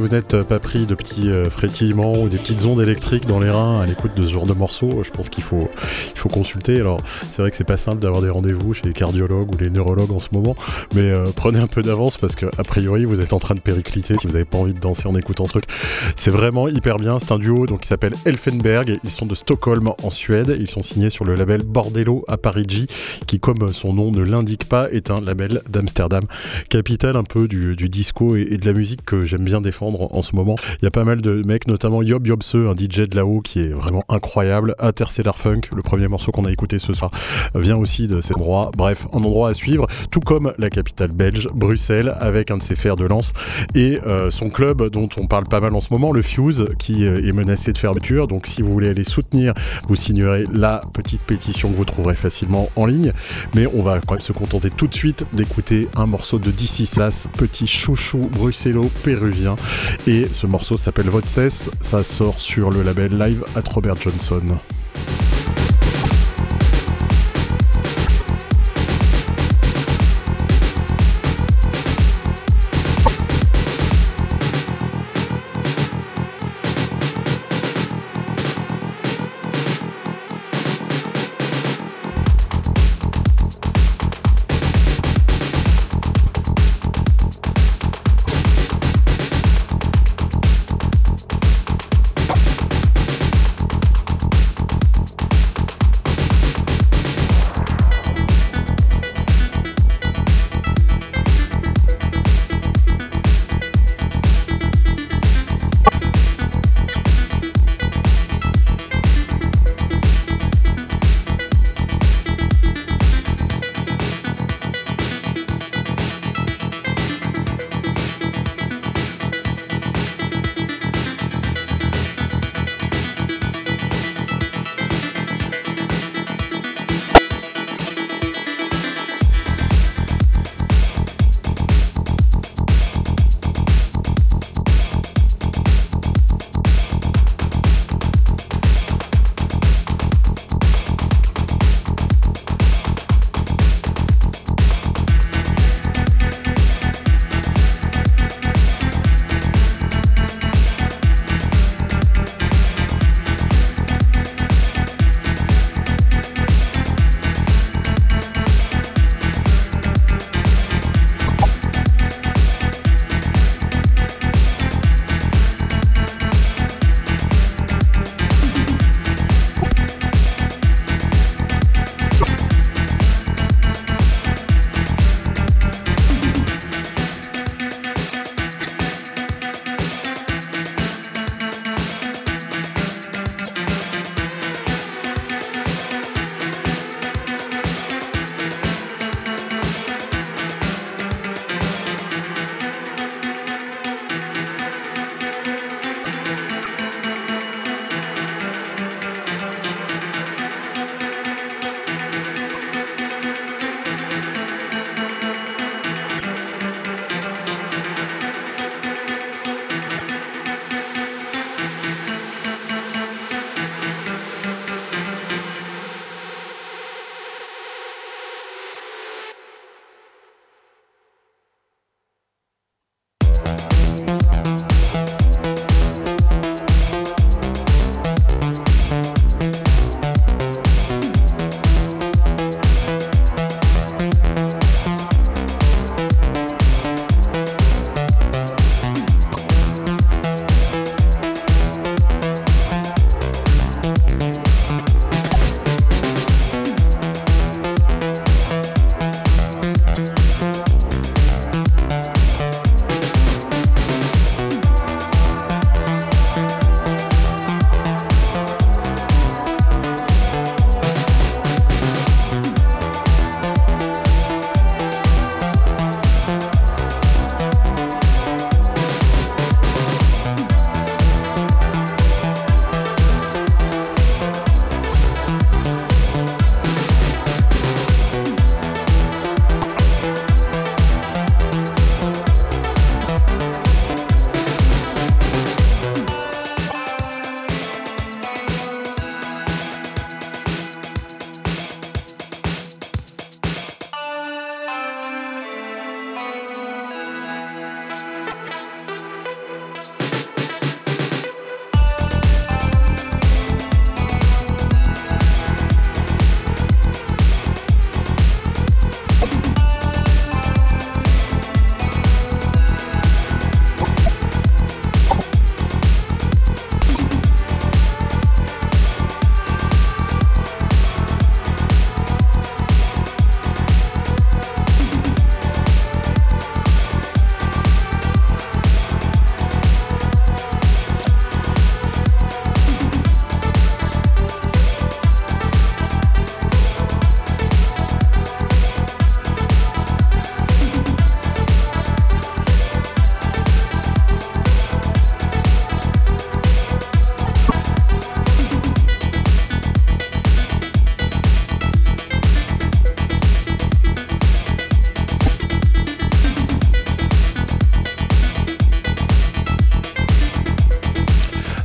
Vous n'êtes pas pris de petits frétillements ou des petites ondes électriques dans les reins à l'écoute de ce genre de morceaux, je pense qu'il faut, il faut consulter. Alors, c'est vrai que c'est pas simple d'avoir des rendez-vous chez les cardiologues ou les neurologues en ce moment, mais prenez un peu d'avance parce que, a priori, vous êtes en train de péricliter si vous n'avez pas envie de danser en écoutant ce truc. C'est vraiment hyper bien. C'est un duo donc, qui s'appelle Elfenberg. Ils sont de Stockholm en Suède. Ils sont signés sur le label Bordello à Parigi, qui, comme son nom ne l'indique pas, est un label d'Amsterdam. Capitale un peu du, disco et, de la musique que j'aime bien défendre en ce moment. Il y a pas mal de mecs, notamment Yob Yobse, un DJ de là-haut qui est vraiment incroyable. Interstellar Funk, le premier morceau qu'on a écouté ce soir, vient aussi de cet endroit. Bref, un endroit à suivre, tout comme la capitale belge, Bruxelles, avec un de ses fers de lance et euh, son club dont on parle pas mal en ce moment, le Fuse, qui euh, est menacé de fermeture. Donc si vous voulez aller soutenir, vous signerez la petite pétition que vous trouverez facilement en ligne. Mais on va quand même se contenter tout de suite d'écouter un morceau de DC Slash, petit chouchou bruxello-péruvien. Et ce morceau s'appelle Cesse, Ça sort sur le label Live at Robert Johnson.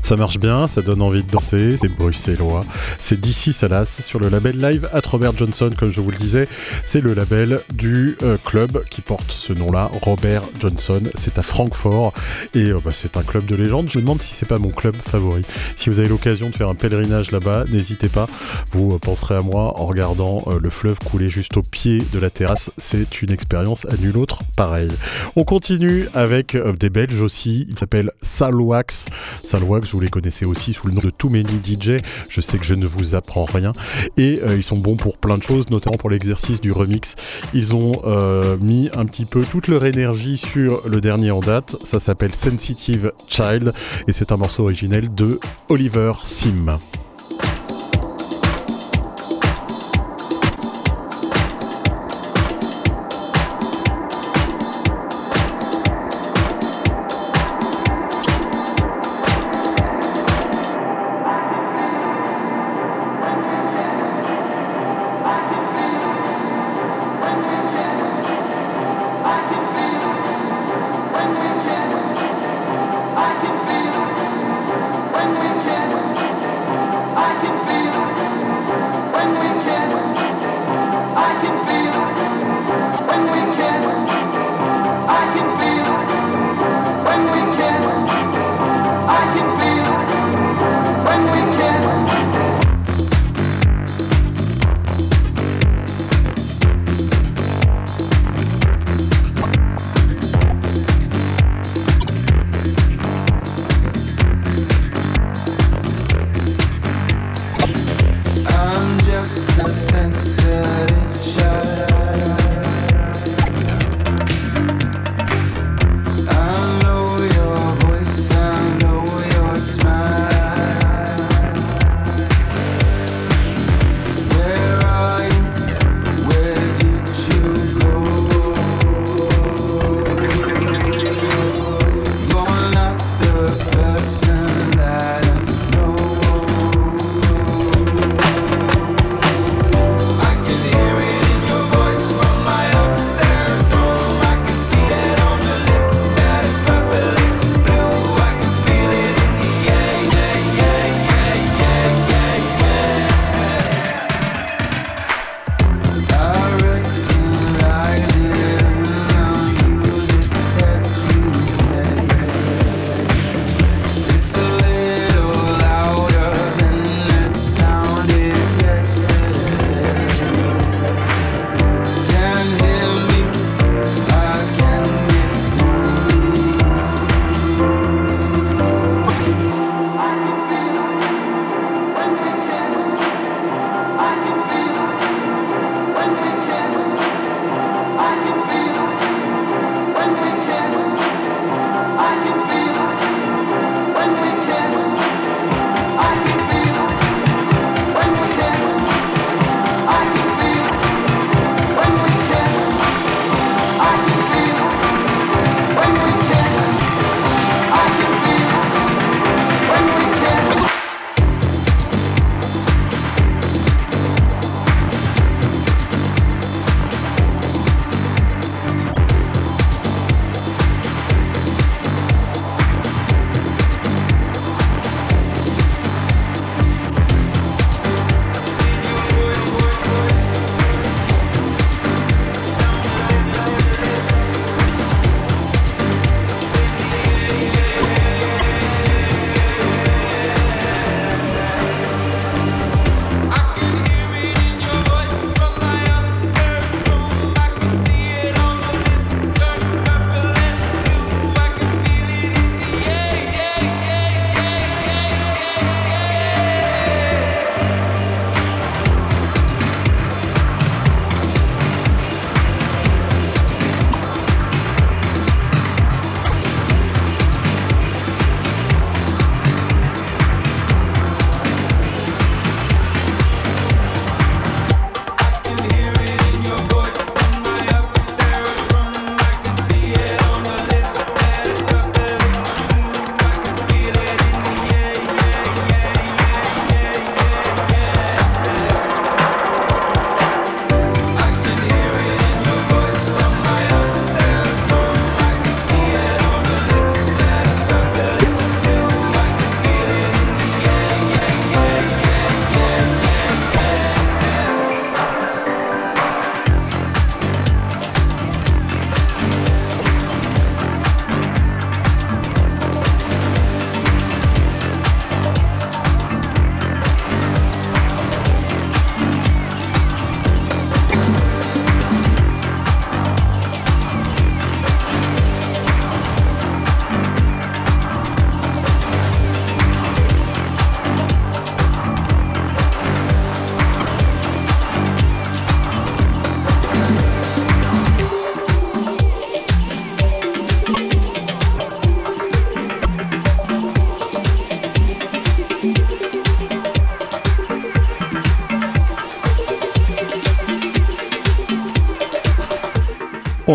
Ça marche bien, ça donne envie de danser, c'est bruxellois. C'est d'ici Salas sur le label Live at Robert Johnson, comme je vous le disais. C'est le label du euh, club qui porte ce nom-là, Robert Johnson. C'est à Francfort et euh, bah, c'est un club de légende. Je me demande si c'est pas mon club favori. Si vous avez l'occasion de faire un pèlerinage là-bas, n'hésitez pas. Vous euh, penserez à moi en regardant le fleuve couler juste au pied de la terrasse. C'est une expérience à nul autre pareil. On continue avec des Belges aussi. Il s'appelle Salwax. Salwax, vous les connaissez aussi sous le nom de Too Many DJ. Je sais que je ne vous apprends rien. Et ils sont bons pour plein de choses, notamment pour l'exercice du remix. Ils ont euh, mis un petit peu toute leur énergie sur le dernier en date. Ça s'appelle Sensitive Child et c'est un morceau originel de Oliver Sim.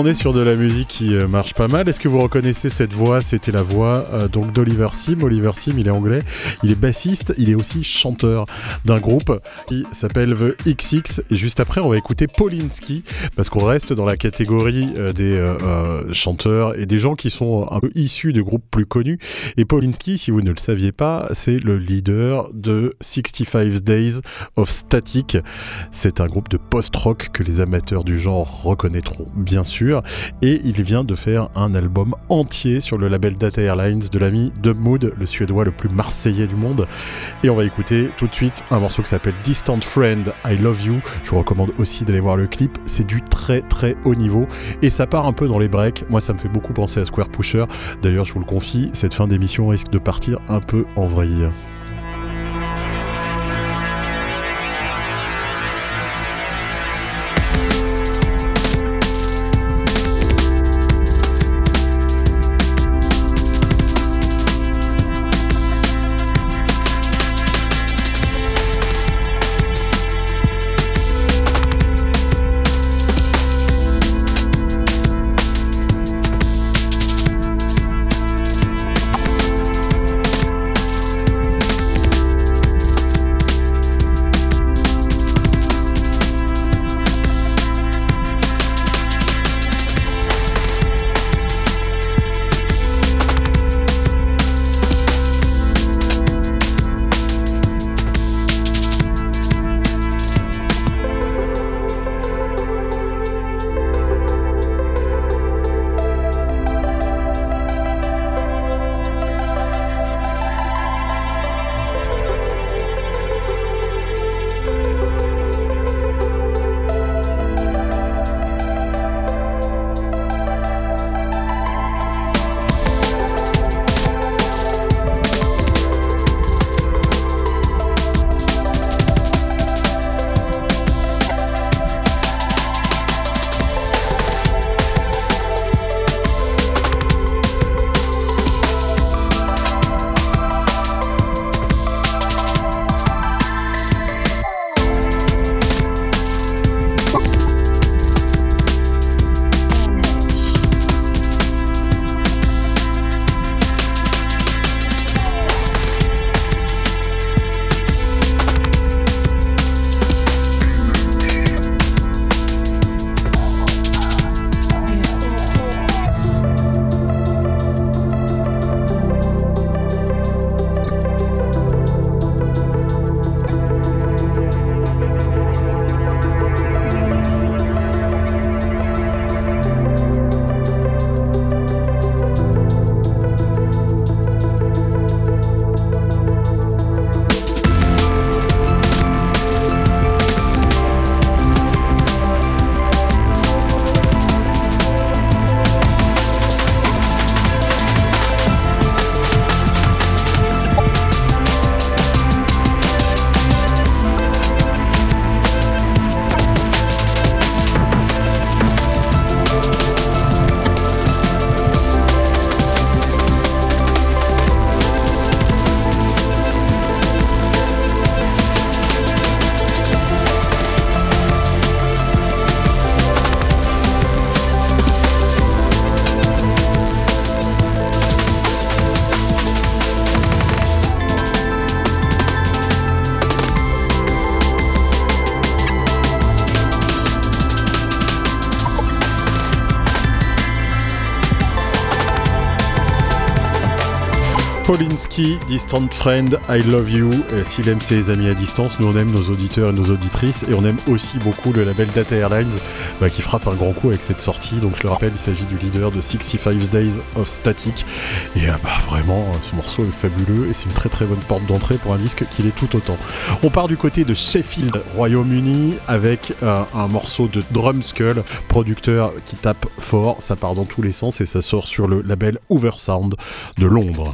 On est sur de la musique qui euh, marche pas mal. Est-ce que vous reconnaissez cette voix? C'était la voix euh, donc d'Oliver Sim. Oliver Sim, il est anglais, il est bassiste, il est aussi chanteur d'un groupe qui s'appelle The XX. Et juste après, on va écouter Polinski parce qu'on reste dans la catégorie euh, des chanteurs et des gens qui sont un peu issus de groupes plus connus. Et Polinski, si vous ne le saviez pas, c'est le leader de 65 Days of Static. C'est un groupe de post-rock que les amateurs du genre reconnaîtront bien sûr et il vient de faire un album entier sur le label Data Airlines de l'ami Dub Mood, le suédois le plus marseillais du monde. Et on va écouter tout de suite un morceau qui s'appelle Distant Friend, I Love You. Je vous recommande aussi d'aller voir le clip. C'est du très très haut niveau et ça part un peu dans les breaks. Moi, ça me fait beaucoup penser à Square Pusher. D'ailleurs, je vous le confie, cette fin d'émission risque de partir un peu en vrille. Distant Friend, I Love You. S'il aime ses amis à distance, nous on aime nos auditeurs et nos auditrices et on aime aussi beaucoup le label Data Airlines bah, qui frappe un grand coup avec cette sortie. Donc je le rappelle, il s'agit du leader de 65 Days of Static. Et euh, bah, vraiment, ce morceau est fabuleux et c'est une très très bonne porte d'entrée pour un disque qu'il est tout autant. On part du côté de Sheffield, Royaume-Uni, avec euh, un morceau de Drumskull, producteur qui tape fort. Ça part dans tous les sens et ça sort sur le label Oversound de Londres.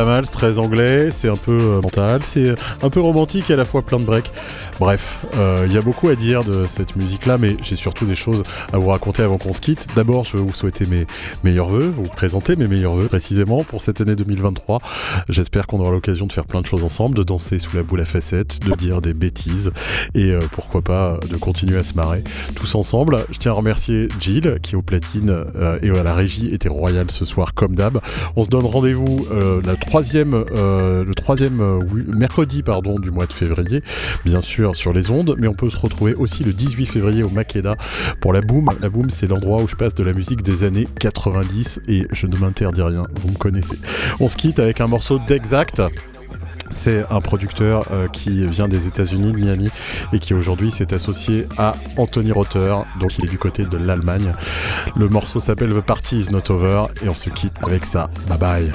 Pas mal, c'est très anglais, c'est un peu euh, mental, c'est un peu romantique et à la fois plein de breaks. Bref, euh, il y a beaucoup à dire de cette musique-là, mais j'ai surtout des choses à vous raconter avant qu'on se quitte. D'abord, je veux vous souhaiter mes meilleurs voeux, vous présenter mes meilleurs voeux précisément pour cette année 2023. J'espère qu'on aura l'occasion de faire plein de choses ensemble, de danser sous la boule à facettes, de dire des bêtises et euh, pourquoi pas de continuer à se marrer tous ensemble. Je tiens à remercier Jill qui au platine et à la régie était royale ce soir comme d'hab. On se donne rendez-vous le troisième mercredi pardon du mois de février, bien sûr sur les ondes, mais on peut se retrouver aussi le 18 février au Makeda pour la Boom. La Boom, c'est l'endroit où je passe de la musique des années 90 et je ne m'interdis rien, vous me connaissez. On se quitte avec un morceau d'Exact. C'est un producteur euh, qui vient des États-Unis, de Miami, et qui aujourd'hui s'est associé à Anthony Rother, donc il est du côté de l'Allemagne. Le morceau s'appelle The Party Is Not Over, et on se quitte avec ça. Bye bye.